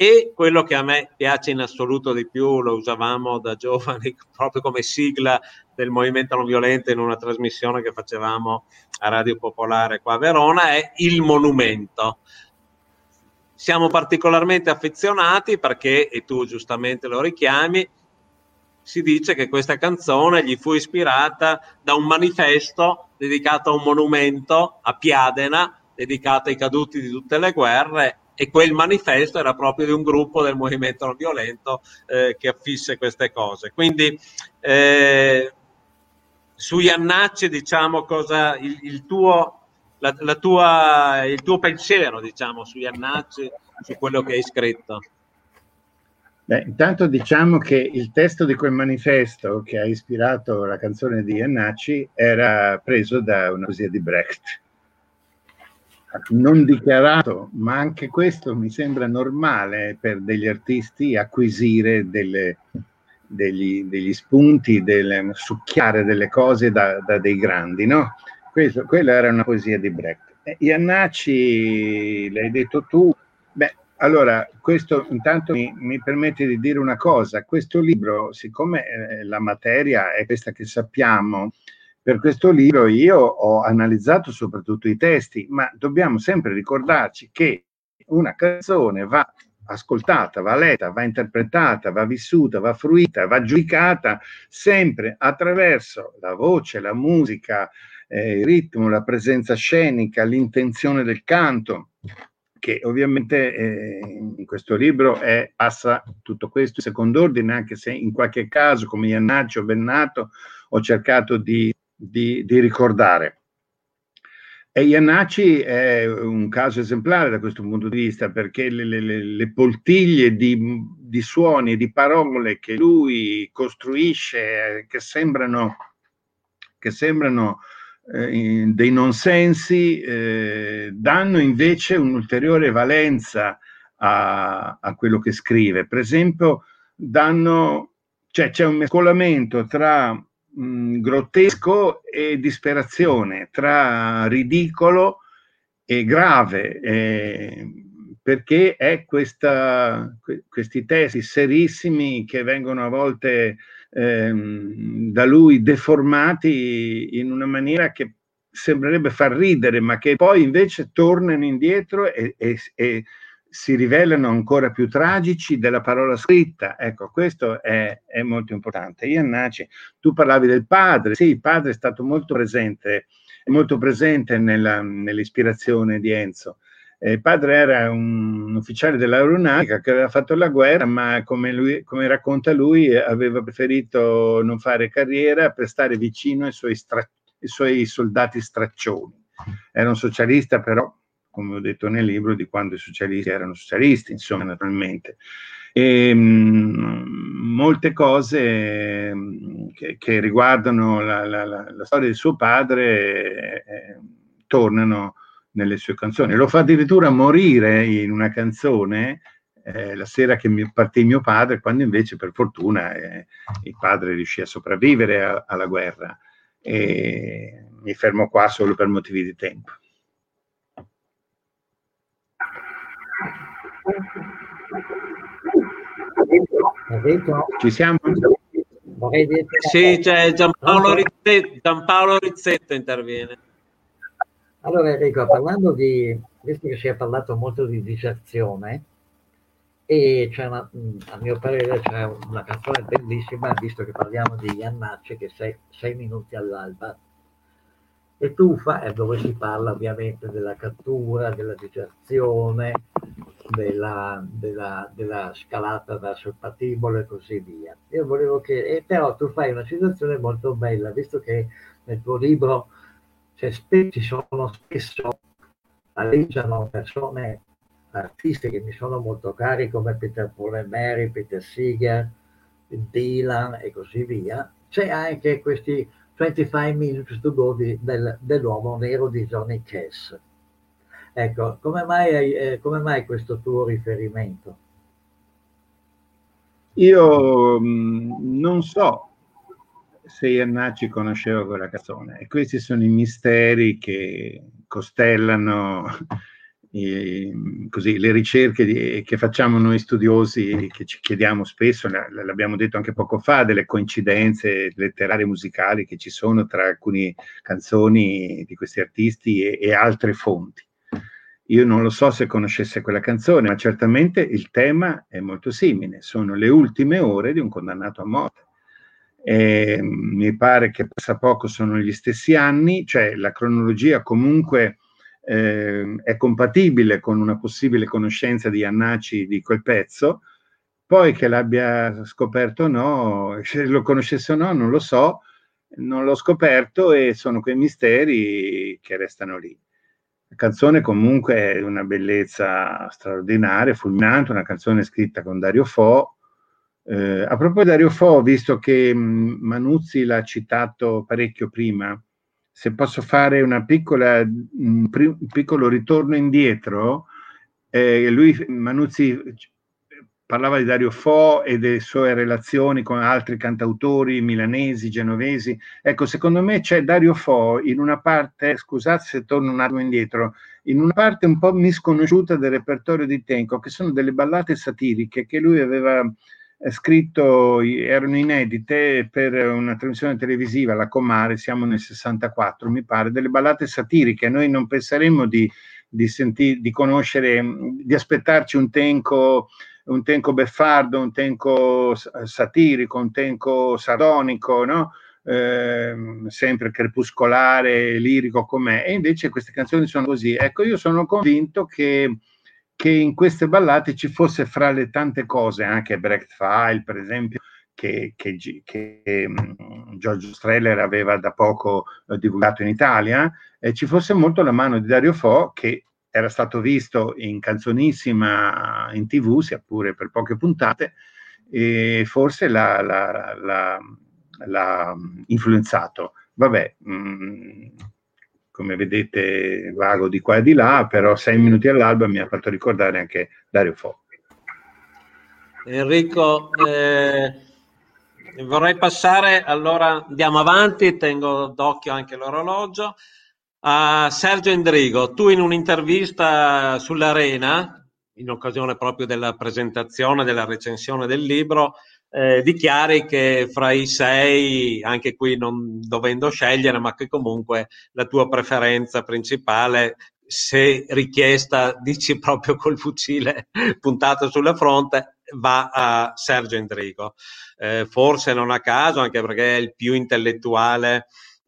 E quello che a me piace in assoluto di più, lo usavamo da giovani proprio come sigla del movimento non violento in una trasmissione che facevamo a Radio Popolare qua a Verona, è Il Monumento. Siamo particolarmente affezionati perché, e tu giustamente lo richiami, si dice che questa canzone gli fu ispirata da un manifesto dedicato a un monumento a Piadena, dedicato ai caduti di tutte le guerre, e quel manifesto era proprio di un gruppo del movimento non violento eh, che affisse queste cose. Quindi eh, su Iannacci diciamo cosa il, il tuo la, la tua, il tuo pensiero, diciamo, su Iannacci, su quello che hai scritto. Beh, intanto diciamo che il testo di quel manifesto che ha ispirato la canzone di Iannacci era preso da una poesia di Brecht. Non dichiarato, ma anche questo mi sembra normale per degli artisti acquisire delle, degli, degli, spunti, del succhiare delle cose da, da dei grandi, no? Questo, quella era una poesia di Brecht. Eh, Iannacci, l'hai detto tu, beh, allora, questo intanto mi, mi, permette di dire una cosa, questo libro, siccome eh, la materia è questa che sappiamo, per questo libro io ho analizzato soprattutto i testi, ma dobbiamo sempre ricordarci che una canzone va ascoltata, va letta, va interpretata, va vissuta, va fruita, va giudicata sempre attraverso la voce, la musica, eh, il ritmo, la presenza scenica, l'intenzione del canto, che ovviamente eh, in questo libro è, passa tutto questo in secondo ordine, anche se in qualche caso, come Iannaccio Bennato, ho cercato di, di, di ricordare. E Iannacci è un caso esemplare da questo punto di vista perché le, le, le poltiglie di, di, suoni e di parole che lui costruisce, che sembrano, che sembrano eh, dei nonsensi eh, danno invece un'ulteriore valenza a, a, quello che scrive. Per esempio, danno, cioè, c'è un mescolamento tra mh, grottesco e disperazione, tra ridicolo e grave, eh, perché è questa, questi testi serissimi che vengono a volte ehm, da lui deformati in una maniera che sembrerebbe far ridere, ma che poi invece tornano indietro e, e, e si rivelano ancora più tragici della parola scritta. Ecco, questo è, è molto importante. Iannacci, tu parlavi del padre, sì, il padre è stato molto presente, molto presente nella, nell'ispirazione di Enzo. Eh, il padre era un ufficiale dell'aeronautica che aveva fatto la guerra, ma come, lui, come, racconta lui, aveva preferito non fare carriera per stare vicino ai suoi, stra- ai suoi soldati straccioni. Era un socialista, però, come ho detto nel libro, di quando i socialisti erano socialisti, insomma, naturalmente. E, mh, molte cose mh, che, che, riguardano la, la, la, la, storia di suo padre eh, tornano nelle sue canzoni. Lo fa addirittura morire in una canzone eh, la sera che mi, partì mio padre, quando invece per fortuna eh, il padre riuscì a sopravvivere a, alla guerra. E mi fermo qua solo per motivi di tempo. Ci siamo? Sì, c'è Giampaolo Rizzetto, Giampaolo Rizzetto interviene. Allora Enrico, parlando di, visto che si è parlato molto di diserzione, e c'è una, a mio parere c'è una canzone bellissima, visto che parliamo di Iannacci, che sei, sei minuti all'alba, e Tuffa è dove si parla ovviamente della cattura, della diserzione, della, della, della scalata verso il patibolo e così via. Io volevo che, e però tu fai una citazione molto bella, visto che nel tuo libro cioè, ci sono spesso alleggiano persone, artisti che mi sono molto cari come Peter Paul Mary, Peter Seeger, Dylan e così via. C'è anche questi 25 Minutes to Go di, del, dell'uomo nero di Johnny Cash. Ecco, come mai, eh, come mai questo tuo riferimento? Io mh, mm, non so se Iannacci conosceva quella canzone e questi sono i misteri che costellano i, così, le ricerche di, che facciamo noi studiosi, che ci chiediamo spesso, l'abbiamo detto anche poco fa, delle coincidenze letterarie musicali che ci sono tra alcune canzoni di questi artisti e, e altre fonti. Io non lo so se conoscesse quella canzone, ma certamente il tema è molto simile, sono le ultime ore di un condannato a morte. Eh, mi pare che passa poco sono gli stessi anni, cioè la cronologia comunque eh, è compatibile con una possibile conoscenza di Annaci di quel pezzo, poi che l'abbia scoperto o no, se lo conoscesse o no, non lo so, non l'ho scoperto e sono quei misteri che restano lì. La canzone comunque è una bellezza straordinaria, fulminante, una canzone scritta con Dario Fo, eh, a proposito di Dario Fo, visto che mm, Manuzzi l'ha citato parecchio prima, se posso fare piccola, un, un, piccolo ritorno indietro, eh, lui, Manuzzi parlava di Dario Fo e delle sue relazioni con altri cantautori milanesi, genovesi. Ecco, secondo me c'è Dario Fo in una parte, scusate se torno un attimo indietro, in una parte un po' misconosciuta del repertorio di Tenco, che sono delle ballate satiriche che lui aveva scritto, erano inedite per una trasmissione televisiva, la Comare, siamo nel 64, mi pare, delle ballate satiriche. Noi non penseremmo di, di, senti, di conoscere, di aspettarci un tenco, un tenco beffardo, un tenco satirico, un tenco sardonico, no? Eh, sempre crepuscolare, lirico com'è. E invece queste canzoni sono così. Ecco, io sono convinto che che in queste ballate ci fosse fra le tante cose, anche Brecht File per esempio, che, che, che um, Giorgio Streller aveva da poco eh, divulgato in Italia, eh, ci fosse molto la mano di Dario Fo che era stato visto in canzonissima in tv, sia pure per poche puntate, e forse l'ha, influenzato. Vabbè, mh, mm, come vedete vago di qua e di là, però sei minuti all'alba mi ha fatto ricordare anche Dario Fo. Enrico, eh, vorrei passare, allora andiamo avanti, tengo d'occhio anche l'orologio, a Sergio Endrigo. Tu in un'intervista sull'Arena, in occasione proprio della presentazione, della recensione del libro, eh, dichiari che fra i sei, anche qui non dovendo scegliere, ma che comunque la tua preferenza principale, se richiesta, dici proprio col fucile puntato sulla fronte, va a Sergio Endrigo. Eh, forse non a caso, anche perché è il più intellettuale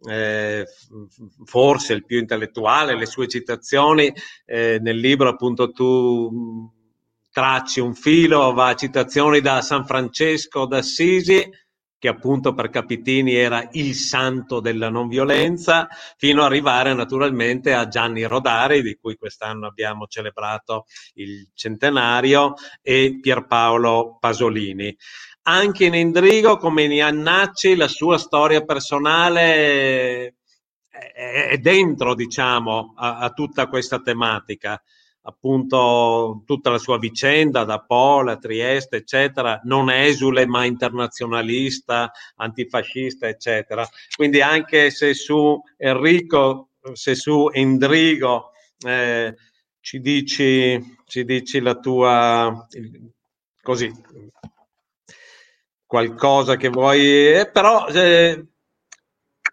eh, forse il più intellettuale, le sue citazioni eh, nel libro appunto tu tracci un filo, va a citazioni da San Francesco d'Assisi, che appunto per Capitini era il santo della non violenza, fino ad arrivare naturalmente a Gianni Rodari, di cui quest'anno abbiamo celebrato il centenario, e Pierpaolo Pasolini. Anche in Endrigo, come in Iannacci, la sua storia personale è dentro, diciamo, a, a tutta questa tematica appunto tutta la sua vicenda da Pola, Trieste, eccetera, non esule ma internazionalista, antifascista, eccetera. Quindi anche se su Enrico, se su Endrigo eh, ci, dici, ci dici la tua, così, qualcosa che vuoi, eh, però eh,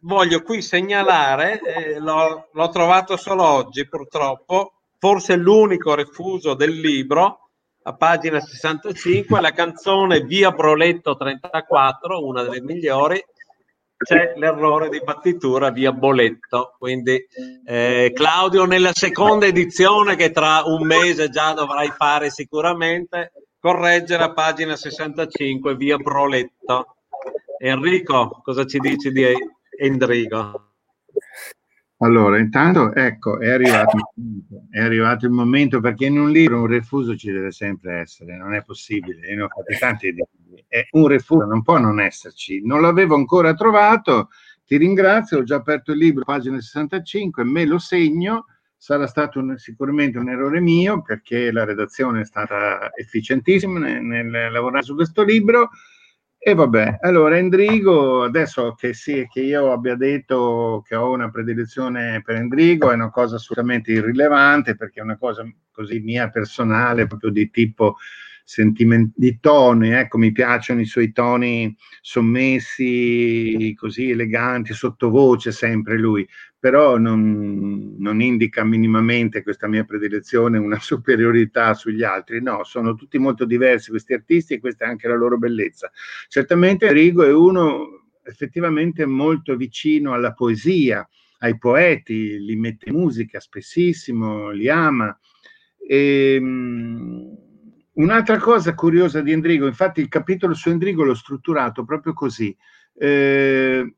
voglio qui segnalare, eh, l'ho, l'ho trovato solo oggi purtroppo, forse l'unico refuso del libro, a pagina 65, la canzone Via Broletto 34, una delle migliori, c'è l'errore di battitura via Boletto. Quindi eh, Claudio, nella seconda edizione, che tra un mese già dovrai fare sicuramente, correggere a pagina 65 via Broletto. Enrico, cosa ci dici di Endrigo? Allora, intanto, ecco, è arrivato, è arrivato, il momento, perché in un libro un refuso ci deve sempre essere, non è possibile, io ne ho fatti tanti di è un refuso, non può non esserci, non l'avevo ancora trovato, ti ringrazio, ho già aperto il libro, pagina 65, me lo segno, sarà stato un, sicuramente un errore mio, perché la redazione è stata efficientissima nel, nel lavorare su questo libro, e vabbè, allora Endrigo, adesso che sì, che io abbia detto che ho una predilezione per Endrigo è una cosa assolutamente irrilevante perché è una cosa così mia personale, proprio di tipo sentiment- di toni, ecco, mi piacciono i suoi toni sommessi, così eleganti, sottovoce sempre lui, però non, non, indica minimamente questa mia predilezione una superiorità sugli altri, no, sono tutti molto diversi questi artisti e questa è anche la loro bellezza. Certamente Rigo è uno effettivamente molto vicino alla poesia, ai poeti, li mette in musica spessissimo, li ama. E, ehm, Un'altra cosa curiosa di Endrigo, infatti il capitolo su Endrigo l'ho strutturato proprio così, eh,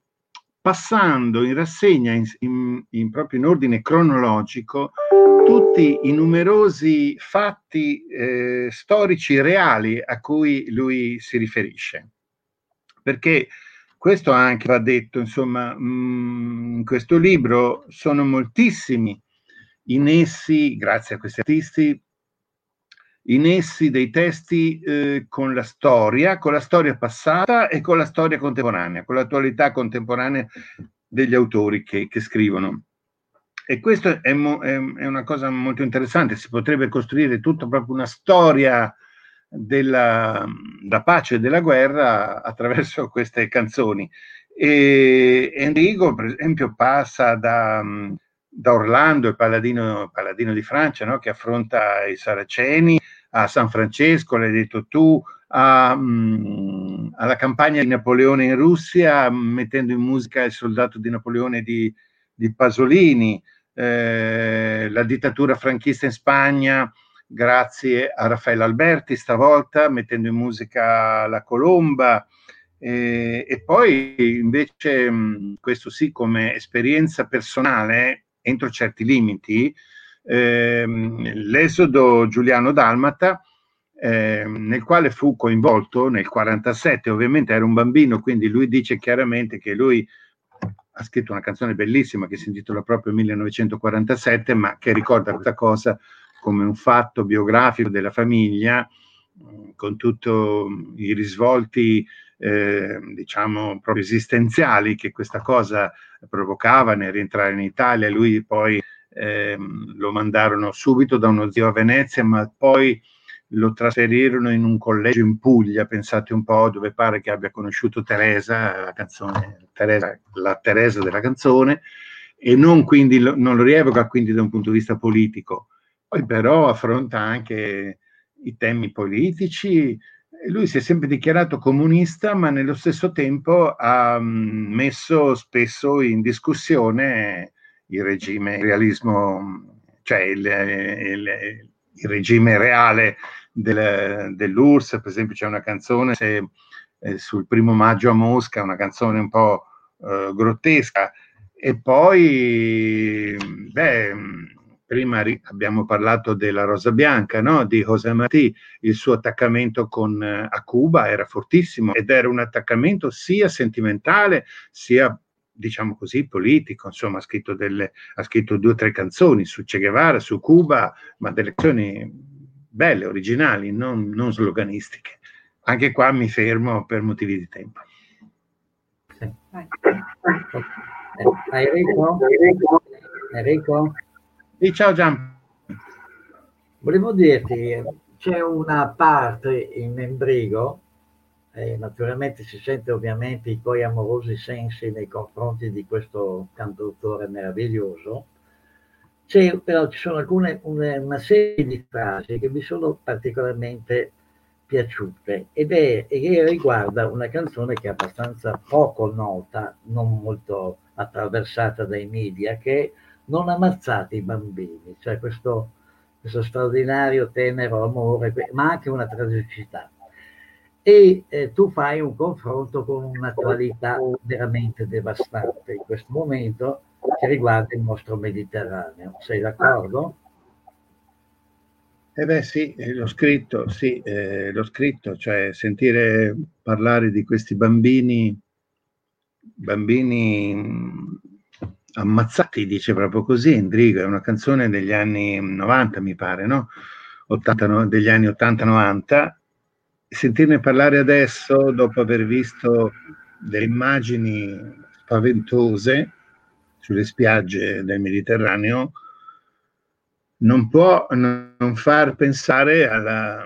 passando in rassegna in, in, in, proprio in ordine cronologico tutti i numerosi fatti eh, storici reali a cui lui si riferisce. Perché questo anche va detto, insomma, mm, in questo libro sono moltissimi in essi, grazie a questi artisti, in essi dei testi eh, con la storia, con la storia passata e con la storia contemporanea, con l'attualità contemporanea degli autori che, che scrivono. E questo è, mo, è, è, una cosa molto interessante, si potrebbe costruire tutta proprio una storia della, della pace e della guerra attraverso queste canzoni. E Enrico, per esempio, passa da, da Orlando, il paladino, paladino di Francia, no? che affronta i saraceni, a San Francesco, l'hai detto tu, a, mh, mm, alla campagna di Napoleone in Russia, mettendo in musica il soldato di Napoleone di, di Pasolini, eh, la dittatura franchista in Spagna, grazie a Raffaele Alberti stavolta, mettendo in musica La Colomba. Eh, e poi invece, mh, mm, questo sì, come esperienza personale, entro certi limiti, ehm, l'esodo Giuliano Dalmata, ehm, nel quale fu coinvolto nel 47, ovviamente era un bambino, quindi lui dice chiaramente che lui ha scritto una canzone bellissima che si intitola proprio 1947, ma che ricorda questa cosa come un fatto biografico della famiglia, con tutti i risvolti, eh, diciamo, proprio esistenziali che questa cosa provocava nel rientrare in Italia. Lui poi eh, lo mandarono subito da uno zio a Venezia, ma poi lo trasferirono in un collegio in Puglia, pensate un po', dove pare che abbia conosciuto Teresa, la canzone, Teresa, la Teresa della canzone, e non, quindi, non lo rievoca quindi da un punto di vista politico. Poi però affronta anche i temi politici lui si è sempre dichiarato comunista, ma nello stesso tempo ha mm, messo spesso in discussione il regime, il realismo, cioè il, il, il regime reale del, dell'URSS, per esempio c'è una canzone se, eh, sul primo maggio a Mosca, una canzone un po' eh, grottesca, e poi, beh, prima abbiamo parlato della Rosa Bianca, no? di José Martí, il suo attaccamento con, eh, a Cuba era fortissimo ed era un attaccamento sia sentimentale sia diciamo così, politico, insomma, ha scritto, delle, ha scritto due o tre canzoni su Che Guevara, su Cuba, ma delle canzoni belle, originali, non, non sloganistiche. Anche qua mi fermo per motivi di tempo. Sì. Enrico? Enrico? Sì, ciao Gian. Volevo dirti, c'è una parte in Embrigo, eh, naturalmente si sente ovviamente i tuoi amorosi sensi nei confronti di questo cantautore meraviglioso, c'è, però ci sono alcune, una, una, serie di frasi che mi sono particolarmente piaciute ed è, e riguarda una canzone che è abbastanza poco nota, non molto attraversata dai media, che è Non ammazzate i bambini, cioè questo, questo straordinario tenero amore, ma anche una tragicità e eh, tu fai un confronto con un'attualità veramente devastante in questo momento che riguarda il nostro Mediterraneo. Sei d'accordo? Eh beh sì, eh, l'ho scritto, sì, eh, l'ho scritto, cioè sentire parlare di questi bambini, bambini mm, ammazzati, dice proprio così, Endrigo, è una canzone degli anni 90 mi pare, no? 80, degli anni 80-90 sentirne parlare adesso, dopo aver visto delle immagini spaventose sulle spiagge del Mediterraneo, non può non far pensare alla,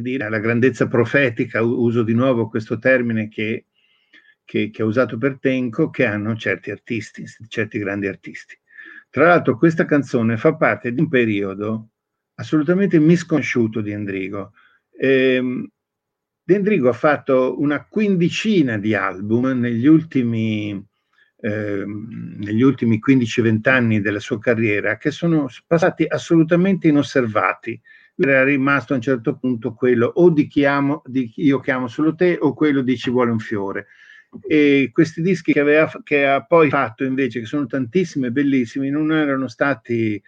dire, alla grandezza profetica, uso di nuovo questo termine che, che, che ha usato per Tenco, che hanno certi artisti, certi grandi artisti. Tra l'altro questa canzone fa parte di un periodo assolutamente misconosciuto di Endrigo, eh, Dendrigo ha fatto una quindicina di album negli ultimi, eh, ultimi 15-20 anni della sua carriera che sono passati assolutamente inosservati. Era rimasto a un certo punto quello o di chi, amo, di io chiamo solo te o quello di ci vuole un fiore. E questi dischi che, aveva, che ha poi fatto invece, che sono tantissimi e bellissimi, non erano stati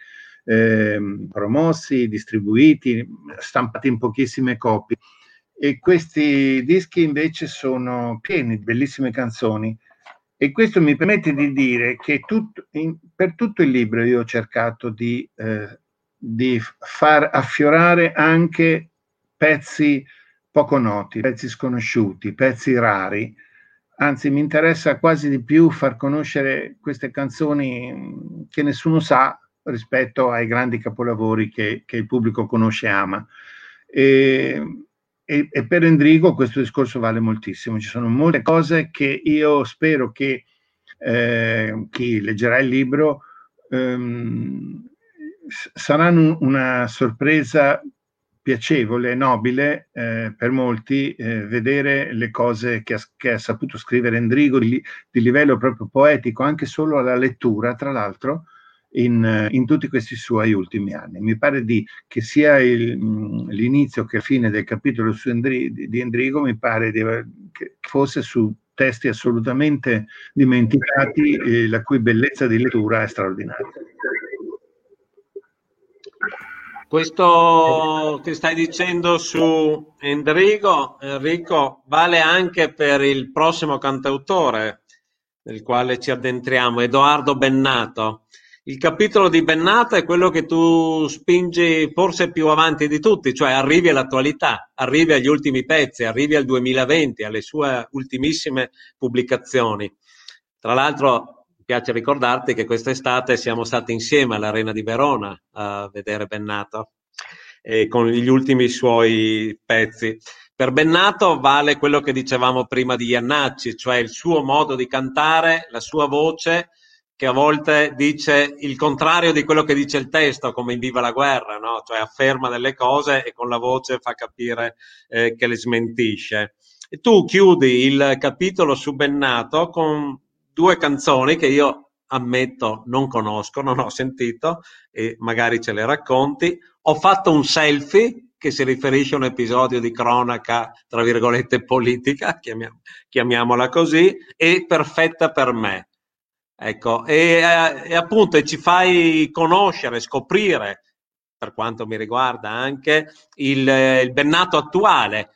eh, promossi, distribuiti, stampati in pochissime copie. E questi dischi invece sono pieni di bellissime canzoni. E questo mi permette di dire che tutto, in, per tutto il libro io ho cercato di, eh, di far affiorare anche pezzi poco noti, pezzi sconosciuti, pezzi rari. Anzi, mi interessa quasi di più far conoscere queste canzoni che nessuno sa rispetto ai grandi capolavori che, che il pubblico conosce e ama. E, e, e, per Endrigo questo discorso vale moltissimo. Ci sono molte cose che io spero che eh, chi leggerà il libro ehm, saranno una sorpresa piacevole, nobile eh, per molti eh, vedere le cose che ha, che ha, saputo scrivere Endrigo di, di livello proprio poetico, anche solo alla lettura, tra l'altro, in, in, tutti questi suoi ultimi anni. Mi pare di, che sia il, l'inizio che fine del capitolo Endri, di Endrigo, mi pare di, che fosse su testi assolutamente dimenticati, eh, la cui bellezza di lettura è straordinaria. Questo che stai dicendo su Endrigo, Enrico, vale anche per il prossimo cantautore nel quale ci addentriamo, Edoardo Bennato il capitolo di Bennata è quello che tu spingi forse più avanti di tutti, cioè arrivi all'attualità, arrivi agli ultimi pezzi, arrivi al 2020, alle sue ultimissime pubblicazioni. Tra l'altro mi piace ricordarti che quest'estate siamo stati insieme all'Arena di Verona a vedere Bennato eh, con gli ultimi suoi pezzi. Per Bennato vale quello che dicevamo prima di Iannacci, cioè il suo modo di cantare, la sua voce, che a volte dice il contrario di quello che dice il testo, come in Viva la guerra, no? cioè afferma delle cose e con la voce fa capire eh, che le smentisce. E tu chiudi il capitolo su Bennato con due canzoni che io ammetto non conosco, non ho sentito e magari ce le racconti. Ho fatto un selfie che si riferisce a un episodio di cronaca, tra virgolette, politica, chiamiam- chiamiamola così, e perfetta per me. Ecco, e, eh, e appunto ci fai conoscere, scoprire, per quanto mi riguarda, anche il, il bennato attuale,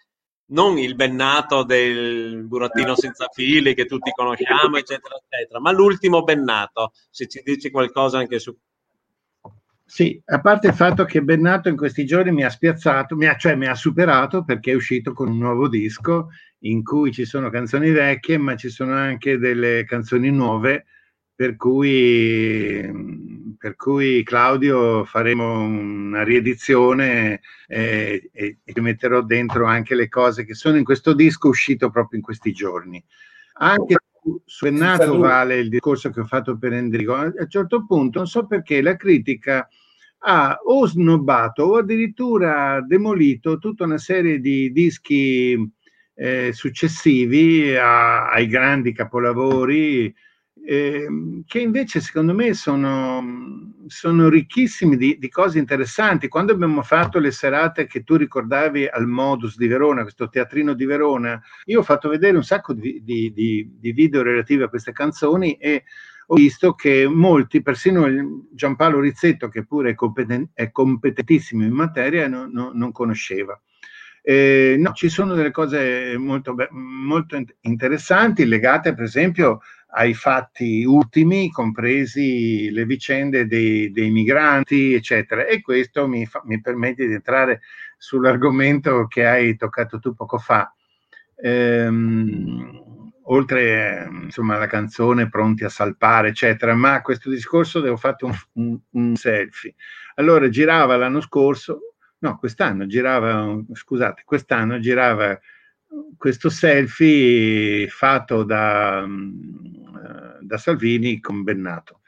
non il bennato del burattino senza fili che tutti conosciamo, eccetera, eccetera, ma l'ultimo bennato, se ci dici qualcosa anche su sì, a parte il fatto che Bennato in questi giorni mi ha spiazzato, mi ha, cioè mi ha superato perché è uscito con un nuovo disco in cui ci sono canzoni vecchie, ma ci sono anche delle canzoni nuove, per cui, per cui Claudio faremo una riedizione eh, e, e metterò dentro anche le cose che sono in questo disco uscito proprio in questi giorni. Anche su Bennato vale il discorso che ho fatto per Enrico. A un certo punto non so perché la critica ha o snobbato o addirittura demolito tutta una serie di dischi eh, successivi a, ai grandi capolavori eh, che invece secondo me sono, sono ricchissimi di, di, cose interessanti. Quando abbiamo fatto le serate che tu ricordavi al Modus di Verona, questo teatrino di Verona, io ho fatto vedere un sacco di, di, di video relativi a queste canzoni e ho visto che molti, persino Giampaolo Rizzetto, che pure è, competen- è competentissimo in materia, no, no, non conosceva. Eh, no, ci sono delle cose molto, molto interessanti legate, per esempio, ai fatti ultimi, compresi le vicende dei, dei migranti, eccetera. E questo mi, fa, mi, permette di entrare sull'argomento che hai toccato tu poco fa. Ehm, oltre insomma alla canzone Pronti a salpare, eccetera, ma questo discorso avevo fatto un, un, un selfie. Allora girava l'anno scorso, no, quest'anno girava, scusate, quest'anno girava questo selfie fatto da, da Salvini con Bennato.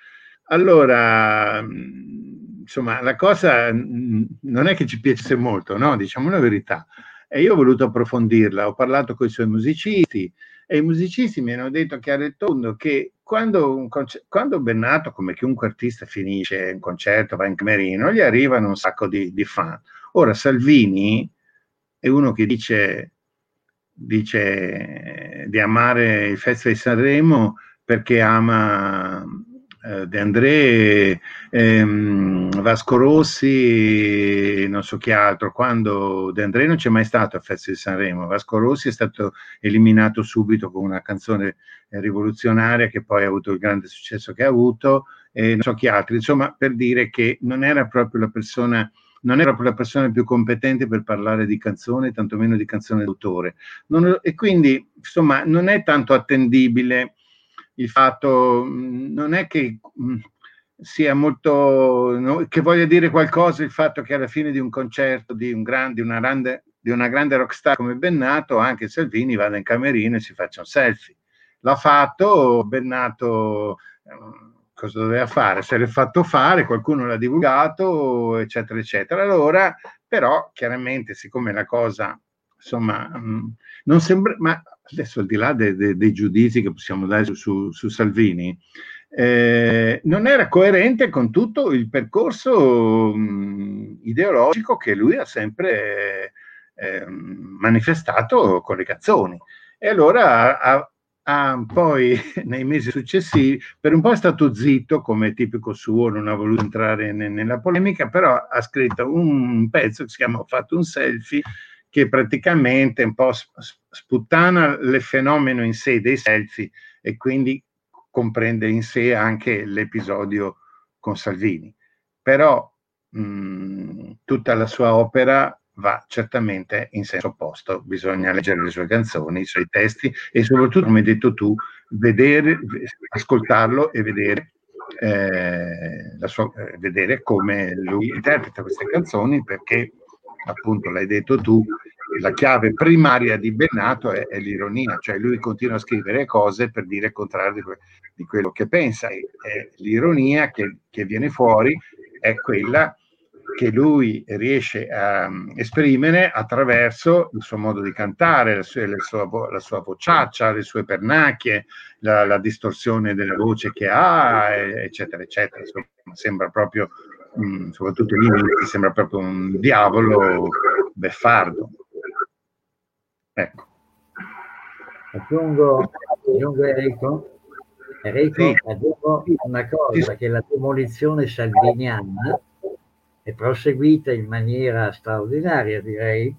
Allora, insomma, la cosa non è che ci piacesse molto, no? Diciamo la verità. E io ho voluto approfondirla, ho parlato con i suoi musicisti, e i musicisti mi hanno detto chiaro e tondo che quando, concer- quando, Bennato, come chiunque artista, finisce un concerto, va in camerino, gli arrivano un sacco di, di fan. Ora Salvini è uno che dice, dice di amare il Festival di Sanremo perché ama eh, De André, ehm, Vasco Rossi, non so chi altro, quando De André non c'è mai stato al Festival di Sanremo, Vasco Rossi è stato eliminato subito con una canzone rivoluzionaria che poi ha avuto il grande successo che ha avuto, e non so chi altri, insomma per dire che non era proprio la persona non era proprio la persona più competente per parlare di canzone, tantomeno di canzone d'autore. Non, e quindi, insomma, non è tanto attendibile il fatto mm, non è che mm, sia molto no, che voglia dire qualcosa il fatto che alla fine di un concerto di, un grande, una, grande, di una grande rockstar come Bennato anche Salvini vada in camerino e si faccia un selfie. L'ha fatto, Bennato eh, cosa doveva fare? Se l'è fatto fare, qualcuno l'ha divulgato, eccetera, eccetera. Allora, però, chiaramente, siccome la cosa, insomma, mm, non sembra, ma adesso al di là de, de, dei giudizi che possiamo dare su, su, su Salvini, eh, non era coerente con tutto il percorso mh, ideologico che lui ha sempre eh, manifestato con le canzoni. E allora ha, poi, nei mesi successivi, per un po' è stato zitto, come tipico suo, non ha voluto entrare ne, nella polemica, però ha scritto un pezzo che si chiama Ho fatto un selfie, che praticamente un po' sputtana il fenomeno in sé dei selfie e quindi comprende in sé anche l'episodio con Salvini. Però mh, tutta la sua opera va certamente in senso opposto, bisogna leggere le sue canzoni, i suoi testi e soprattutto, come hai detto tu, vedere, ascoltarlo e vedere, eh, sua, eh, vedere come lui interpreta queste canzoni perché appunto l'hai detto tu, la chiave primaria di Bennato è, è, l'ironia, cioè lui continua a scrivere cose per dire il contrario di, que- di quello che pensa. E, l'ironia che, che, viene fuori è quella che lui riesce a um, esprimere attraverso il suo modo di cantare, la sua, la sua, la sua vociaccia, le sue pernacchie, la, la, distorsione della voce che ha, eccetera, eccetera. Insomma, sembra proprio, mh, mm, soprattutto all'inizio, sembra proprio un diavolo beffardo. Ecco. Aggiungo, aggiungo Enrico, Enrico sì. aggiungo una cosa, che la demolizione salviniana è proseguita in maniera straordinaria, direi,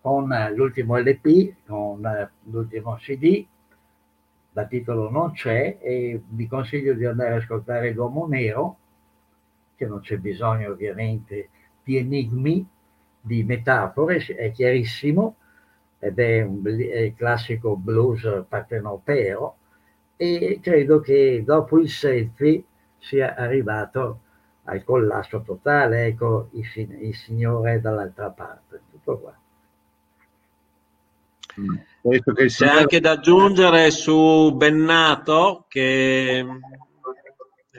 con l'ultimo LP, con l'ultimo CD, da titolo non c'è, e vi consiglio di andare ad ascoltare L'Uomo Nero, che non c'è bisogno ovviamente di enigmi, di metafore, è chiarissimo, ed è un è classico blues partenopeo, e credo che dopo il selfie sia arrivato al collasso totale, ecco il, il Signore dall'altra parte, tutto qua. Mm. C'è anche da aggiungere su Bennato che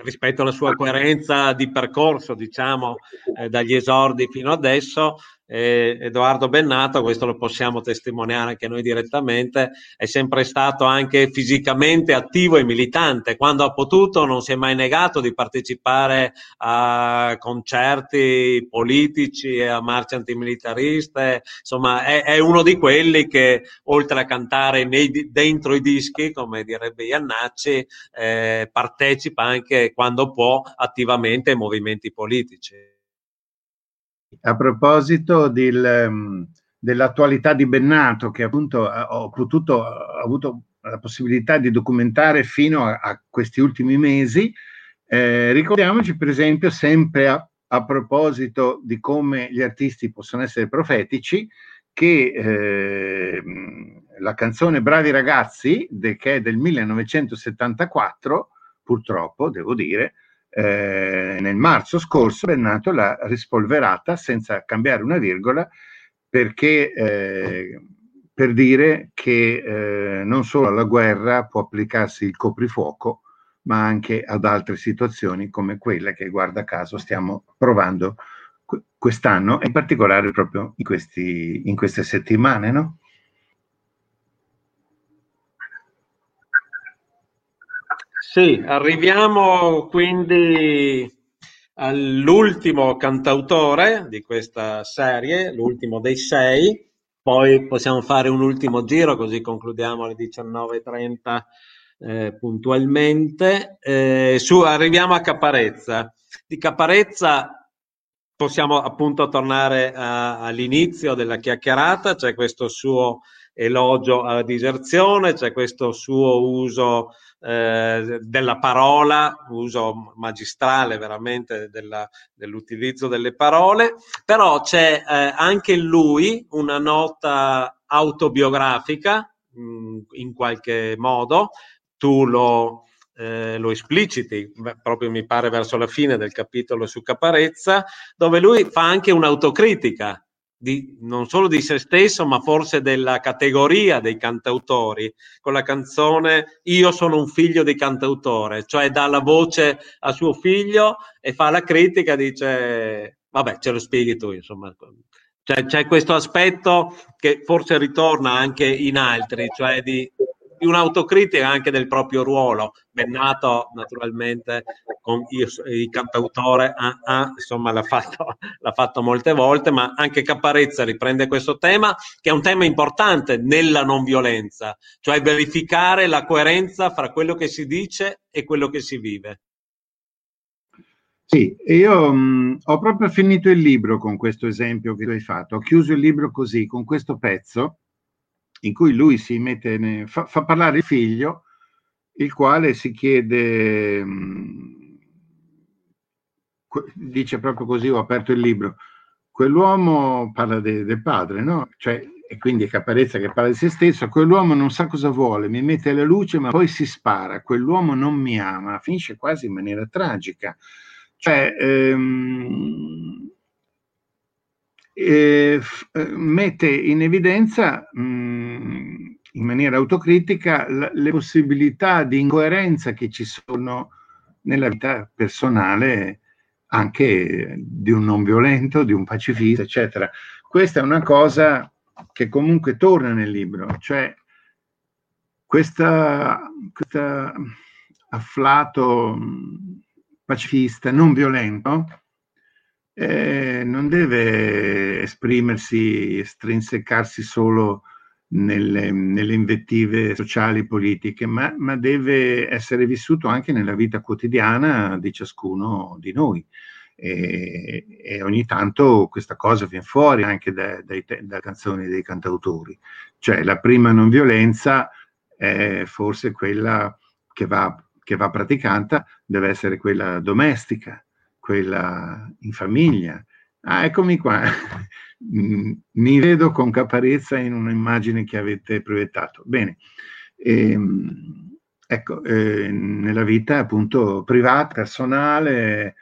rispetto alla sua coerenza di percorso, diciamo, eh, dagli esordi fino adesso, eh, Edoardo Bennato, questo lo possiamo testimoniare anche noi direttamente, è sempre stato anche fisicamente attivo e militante. Quando ha potuto non si è mai negato di partecipare a concerti politici a marce antimilitariste. Insomma, è, è uno di quelli che oltre a cantare nei, dentro i dischi, come direbbe Iannacci, eh, partecipa anche quando può attivamente ai movimenti politici. A proposito del, ehm, dell'attualità di Bennato, che appunto ho potuto, ho avuto la possibilità di documentare fino a, a questi ultimi mesi, eh, ricordiamoci per esempio sempre a, a, proposito di come gli artisti possono essere profetici, che eh, la canzone Bravi ragazzi, de, che è del 1974, purtroppo devo dire, eh, nel marzo scorso Bennato l'ha rispolverata senza cambiare una virgola perché eh, per dire che eh, non solo alla guerra può applicarsi il coprifuoco, ma anche ad altre situazioni come quelle che, guarda caso, stiamo provando quest'anno e in particolare proprio in, questi, in queste settimane, no? Sì, arriviamo quindi all'ultimo cantautore di questa serie, l'ultimo dei sei, poi possiamo fare un ultimo giro così concludiamo alle 19.30 eh, puntualmente. Eh, su, arriviamo a Caparezza. Di Caparezza possiamo appunto tornare a, all'inizio della chiacchierata, c'è questo suo elogio alla diserzione, c'è questo suo uso eh, della parola, uso magistrale veramente della, dell'utilizzo delle parole, però c'è eh, anche in lui una nota autobiografica mh, in qualche modo, tu lo, eh, lo espliciti, proprio mi pare verso la fine del capitolo su Caparezza, dove lui fa anche un'autocritica di, non solo di se stesso, ma forse della categoria dei cantautori, con la canzone Io sono un figlio di cantautore, cioè dà la voce a suo figlio e fa la critica, dice, vabbè, ce lo spieghi tu, insomma. Cioè, c'è questo aspetto che forse ritorna anche in altri, cioè di di un'autocritica anche del proprio ruolo. Bennato, naturalmente, con il cantautore, ah, ah, insomma, l'ha fatto, l'ha fatto molte volte, ma anche Caparezza riprende questo tema, che è un tema importante nella non violenza, cioè verificare la coerenza fra quello che si dice e quello che si vive. Sì, io mh, ho proprio finito il libro con questo esempio che tu hai fatto. Ho chiuso il libro così, con questo pezzo, in cui lui si mette, ne, fa, fa, parlare il figlio, il quale si chiede, mh, dice proprio così, ho aperto il libro, quell'uomo parla de, del padre, no? Cioè, e quindi è Caparezza che parla di se stesso, quell'uomo non sa cosa vuole, mi mette la luce ma poi si spara, quell'uomo non mi ama, finisce quasi in maniera tragica. Cioè, ehm, eh, mette in evidenza mh, mm, in maniera autocritica l- le possibilità di incoerenza che ci sono nella vita personale anche di un non violento, di un pacifista, eccetera. Questa è una cosa che comunque torna nel libro, cioè questa, questa afflato pacifista, non violento, eh, non deve esprimersi, estrinsecarsi solo nelle, nelle invettive sociali politiche, ma, ma, deve essere vissuto anche nella vita quotidiana di ciascuno di noi. E, e ogni tanto questa cosa viene fuori anche da, dai, dalle canzoni dei cantautori. Cioè la prima non violenza è forse quella che va, che va praticata, deve essere quella domestica, quella in famiglia. Ah, eccomi qua. Mm, mi vedo con caparezza in un'immagine che avete proiettato. Bene, e, ehm, ecco, eh, nella vita appunto privata, personale,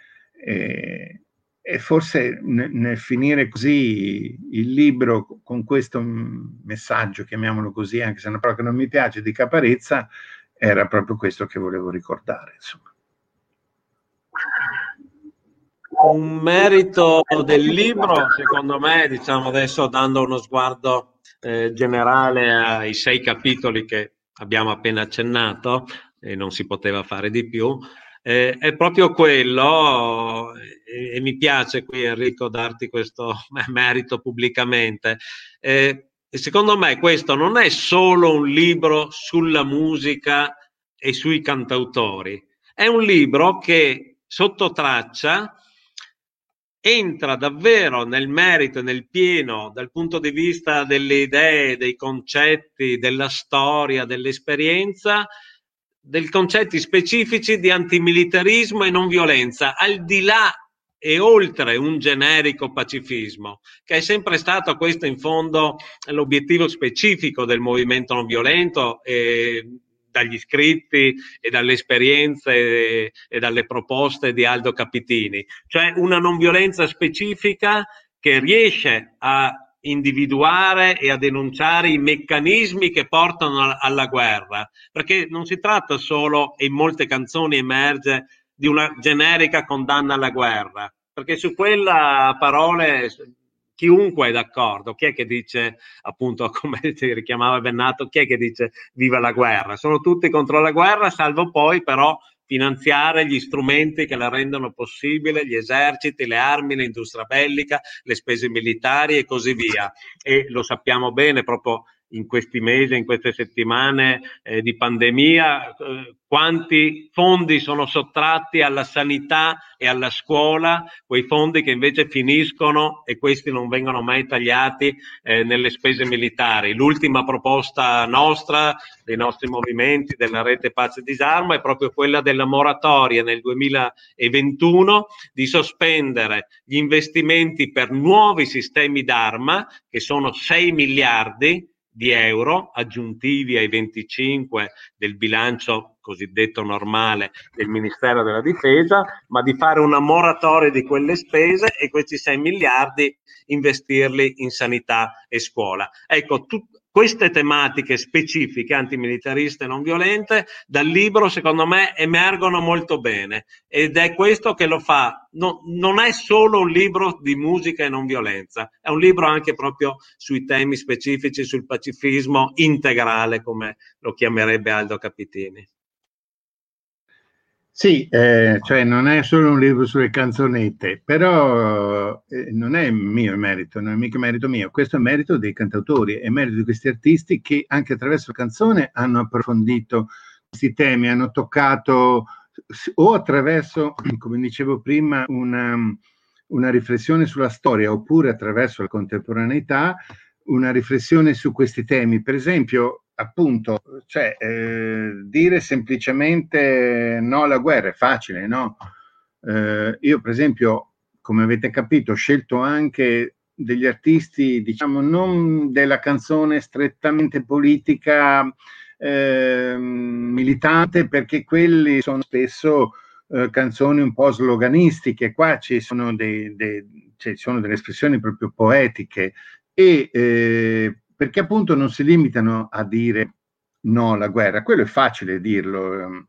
eh, e forse nel, finire così il libro con questo messaggio, chiamiamolo così, anche se è una parola che non mi piace, di caparezza, era proprio questo che volevo ricordare. Insomma un merito del libro, secondo me, diciamo adesso dando uno sguardo eh, generale ai sei capitoli che abbiamo appena accennato, e non si poteva fare di più, eh, è proprio quello, e, e, mi piace qui Enrico darti questo merito pubblicamente. Eh, secondo me questo non è solo un libro sulla musica e sui cantautori, è un libro che sotto traccia entra davvero nel merito, nel pieno, dal punto di vista delle idee, dei concetti, della storia, dell'esperienza, dei concetti specifici di antimilitarismo e non violenza, al di là e oltre un generico pacifismo, che è sempre stato questo in fondo l'obiettivo specifico del movimento non violento e dagli scritti e dalle esperienze e, e dalle proposte di Aldo Capitini, cioè una non violenza specifica che riesce a individuare e a denunciare i meccanismi che portano alla guerra, perché non si tratta solo, e in molte canzoni emerge, di una generica condanna alla guerra, perché su quella parole chiunque è d'accordo. Chi è che dice, appunto, come si richiamava Bennato, chi è che dice viva la guerra? Sono tutti contro la guerra, salvo poi però finanziare gli strumenti che la rendono possibile, gli eserciti, le armi, l'industria bellica, le spese militari e così via. E lo sappiamo bene proprio in questi mesi, in queste settimane eh, di pandemia, eh, quanti fondi sono sottratti alla sanità e alla scuola, quei fondi che invece finiscono e questi non vengono mai tagliati eh, nelle spese militari. L'ultima proposta nostra, dei nostri movimenti, della rete Pace e Disarmo, è proprio quella della moratoria nel 2021 di sospendere gli investimenti per nuovi sistemi d'arma, che sono 6 miliardi, di euro aggiuntivi ai 25 del bilancio cosiddetto normale del Ministero della Difesa, ma di fare una moratoria di quelle spese e questi 6 miliardi investirli in sanità e scuola. Ecco, tu, queste tematiche specifiche antimilitariste e non violente dal libro secondo me emergono molto bene. Ed è questo che lo fa. No, non è solo un libro di musica e non violenza è un libro anche proprio sui temi specifici sul pacifismo integrale come lo chiamerebbe Aldo Capitini sì, eh, cioè non è solo un libro sulle canzonette, però eh, non è mio merito, non è mica merito mio, questo è merito dei cantautori, è merito di questi artisti che anche attraverso canzone hanno approfondito questi temi, hanno toccato o attraverso, come dicevo prima, una, una riflessione sulla storia oppure attraverso la contemporaneità, una riflessione su questi temi. Per esempio, appunto, cioè, eh, dire semplicemente no alla guerra è facile, no? Eh, io, per esempio, come avete capito, ho scelto anche degli artisti, diciamo, non della canzone strettamente politica, eh, militante, perché quelli sono spesso eh, canzoni un po' sloganistiche, qua ci sono, dei, dei, ci sono delle espressioni proprio poetiche e eh, perché appunto non si limitano a dire no alla guerra, quello è facile dirlo, ehm,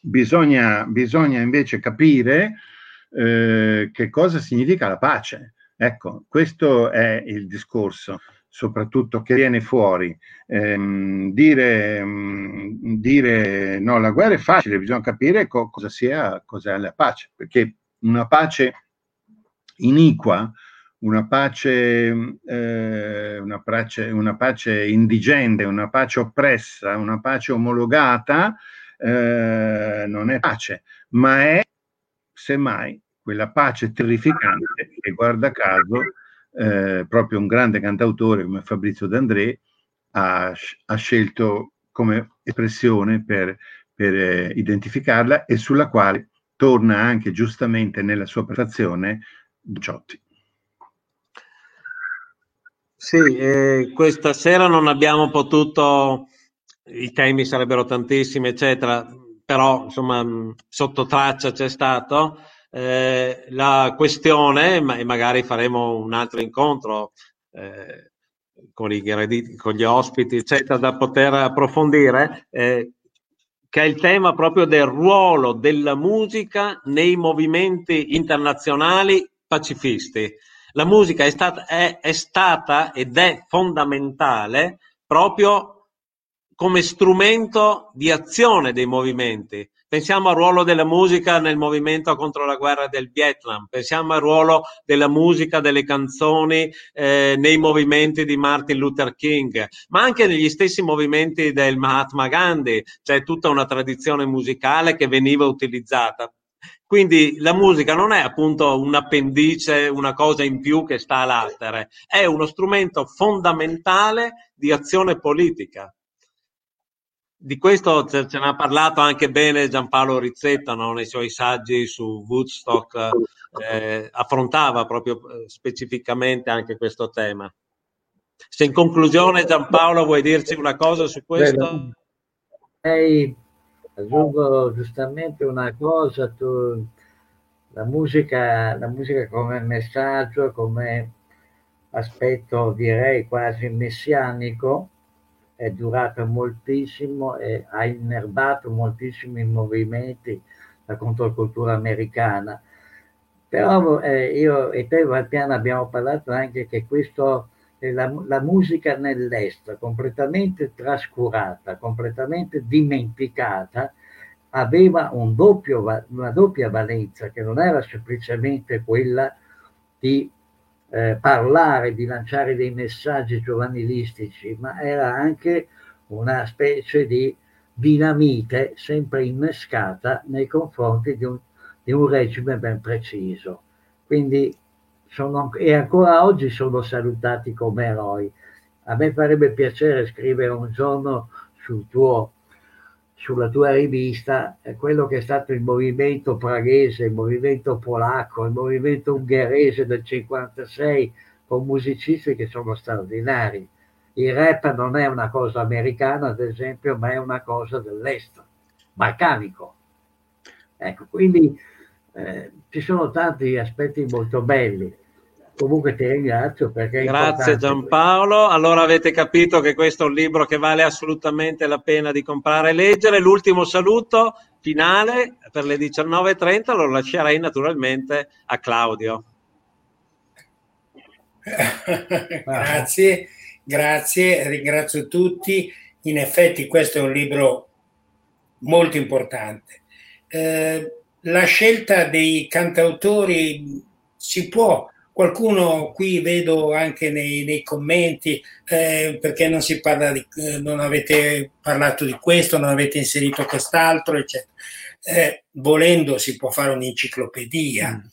bisogna, bisogna invece capire eh, che cosa significa la pace. Ecco, questo è il discorso soprattutto che viene fuori. Eh, dire, mh, dire, no, la guerra è facile, bisogna capire co- cosa sia cos'è la pace, perché una pace iniqua, una pace, eh, una pace, una pace indigente, una pace oppressa, una pace omologata, eh, non è pace, ma è semmai quella pace terrificante che guarda caso eh, proprio un grande cantautore come Fabrizio D'André ha, ha scelto come espressione per, per eh, identificarla e sulla quale torna anche giustamente nella sua prefazione Ciotti. Sì, eh, questa sera non abbiamo potuto, i temi sarebbero tantissimi, eccetera, però insomma sotto traccia c'è stato eh, la questione, ma, e magari faremo un altro incontro eh, con, i, con, gli ospiti, eccetera, da poter approfondire, eh, che è il tema proprio del ruolo della musica nei movimenti internazionali pacifisti. La musica è stata, è, è stata ed è fondamentale proprio come strumento di azione dei movimenti. Pensiamo al ruolo della musica nel movimento contro la guerra del Vietnam, pensiamo al ruolo della musica, delle canzoni eh, nei movimenti di Martin Luther King, ma anche negli stessi movimenti del Mahatma Gandhi, c'è tutta una tradizione musicale che veniva utilizzata. Quindi la musica non è appunto un appendice, una cosa in più che sta all'altere, è uno strumento fondamentale di azione politica di questo ce, ce ne ha parlato anche bene Giampaolo Rizzetta no? nei suoi saggi su Woodstock, eh, affrontava proprio eh, specificamente anche questo tema. Se in conclusione Giampaolo vuoi dirci una cosa su questo? Lei aggiungo giustamente una cosa, tu, la, musica, la musica come messaggio, come aspetto direi quasi messianico, è durata moltissimo e ha innervato moltissimi movimenti la controcultura americana. Però eh, io e te Valpiano abbiamo parlato anche che questo, la, la musica nell'est, completamente trascurata, completamente dimenticata, aveva un doppio, una doppia valenza che non era semplicemente quella di eh, parlare, di lanciare dei messaggi giovanilistici, ma era anche una specie di dinamite sempre innescata nei confronti di un, di un regime ben preciso. Quindi sono, e ancora oggi sono salutati come eroi. A me farebbe piacere scrivere un giorno sul tuo sulla tua rivista quello che è stato il movimento praghese, il movimento polacco, il movimento ungherese del 56 con musicisti che sono straordinari. Il rap non è una cosa americana, ad esempio, ma è una cosa dell'est, balcanico. Ecco, quindi eh, ci sono tanti aspetti molto belli. Comunque ti ringrazio perché... Grazie Giampaolo. Allora avete capito che questo è un libro che vale assolutamente la pena di comprare e leggere. L'ultimo saluto finale per le 19.30 lo lascerei naturalmente a Claudio. grazie, grazie, ringrazio tutti. In effetti questo è un libro molto importante. Eh, la scelta dei cantautori si può Qualcuno qui vedo anche nei, nei commenti eh, perché non si parla di, eh, non avete parlato di questo, non avete inserito quest'altro, eccetera. Eh, volendo si può fare un'enciclopedia. Mm.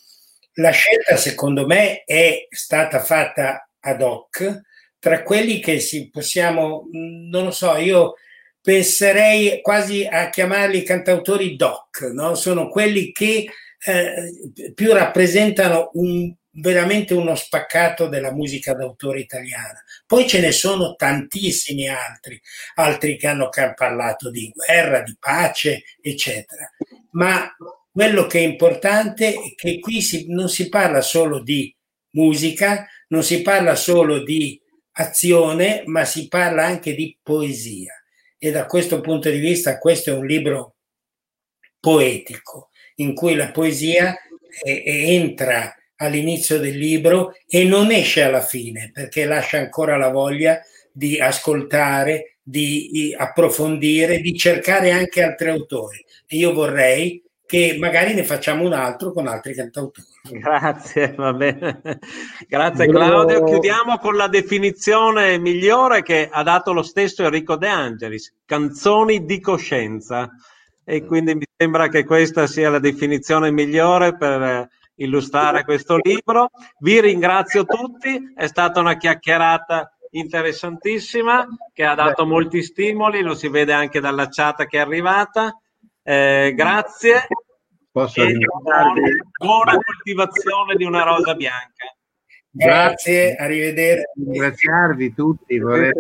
La scelta, secondo me, è stata fatta ad hoc tra quelli che si possiamo, non lo so, io penserei quasi a chiamarli cantautori doc, no? sono quelli che eh, più rappresentano un veramente uno spaccato della musica d'autore italiana. Poi ce ne sono tantissimi altri, altri che hanno parlato di guerra, di pace, eccetera. Ma quello che è importante è che qui si, non si parla solo di musica, non si parla solo di azione, ma si parla anche di poesia. E da questo punto di vista questo è un libro poetico, in cui la poesia è, entra all'inizio del libro e non esce alla fine, perché lascia ancora la voglia di ascoltare, di approfondire, di cercare anche altri autori. E io vorrei che magari ne facciamo un altro con altri cantautori. Grazie, va bene. Grazie Claudio. Chiudiamo con la definizione migliore che ha dato lo stesso Enrico De Angelis, canzoni di coscienza. E quindi mi sembra che questa sia la definizione migliore per illustrare questo libro. Vi ringrazio tutti, è stata una chiacchierata interessantissima che ha dato molti stimoli, lo si vede anche dalla chat che è arrivata. Eh, grazie. Posso e buona coltivazione di una rosa bianca. Grazie, arrivederci. Ringraziarvi tutti. Vorrei...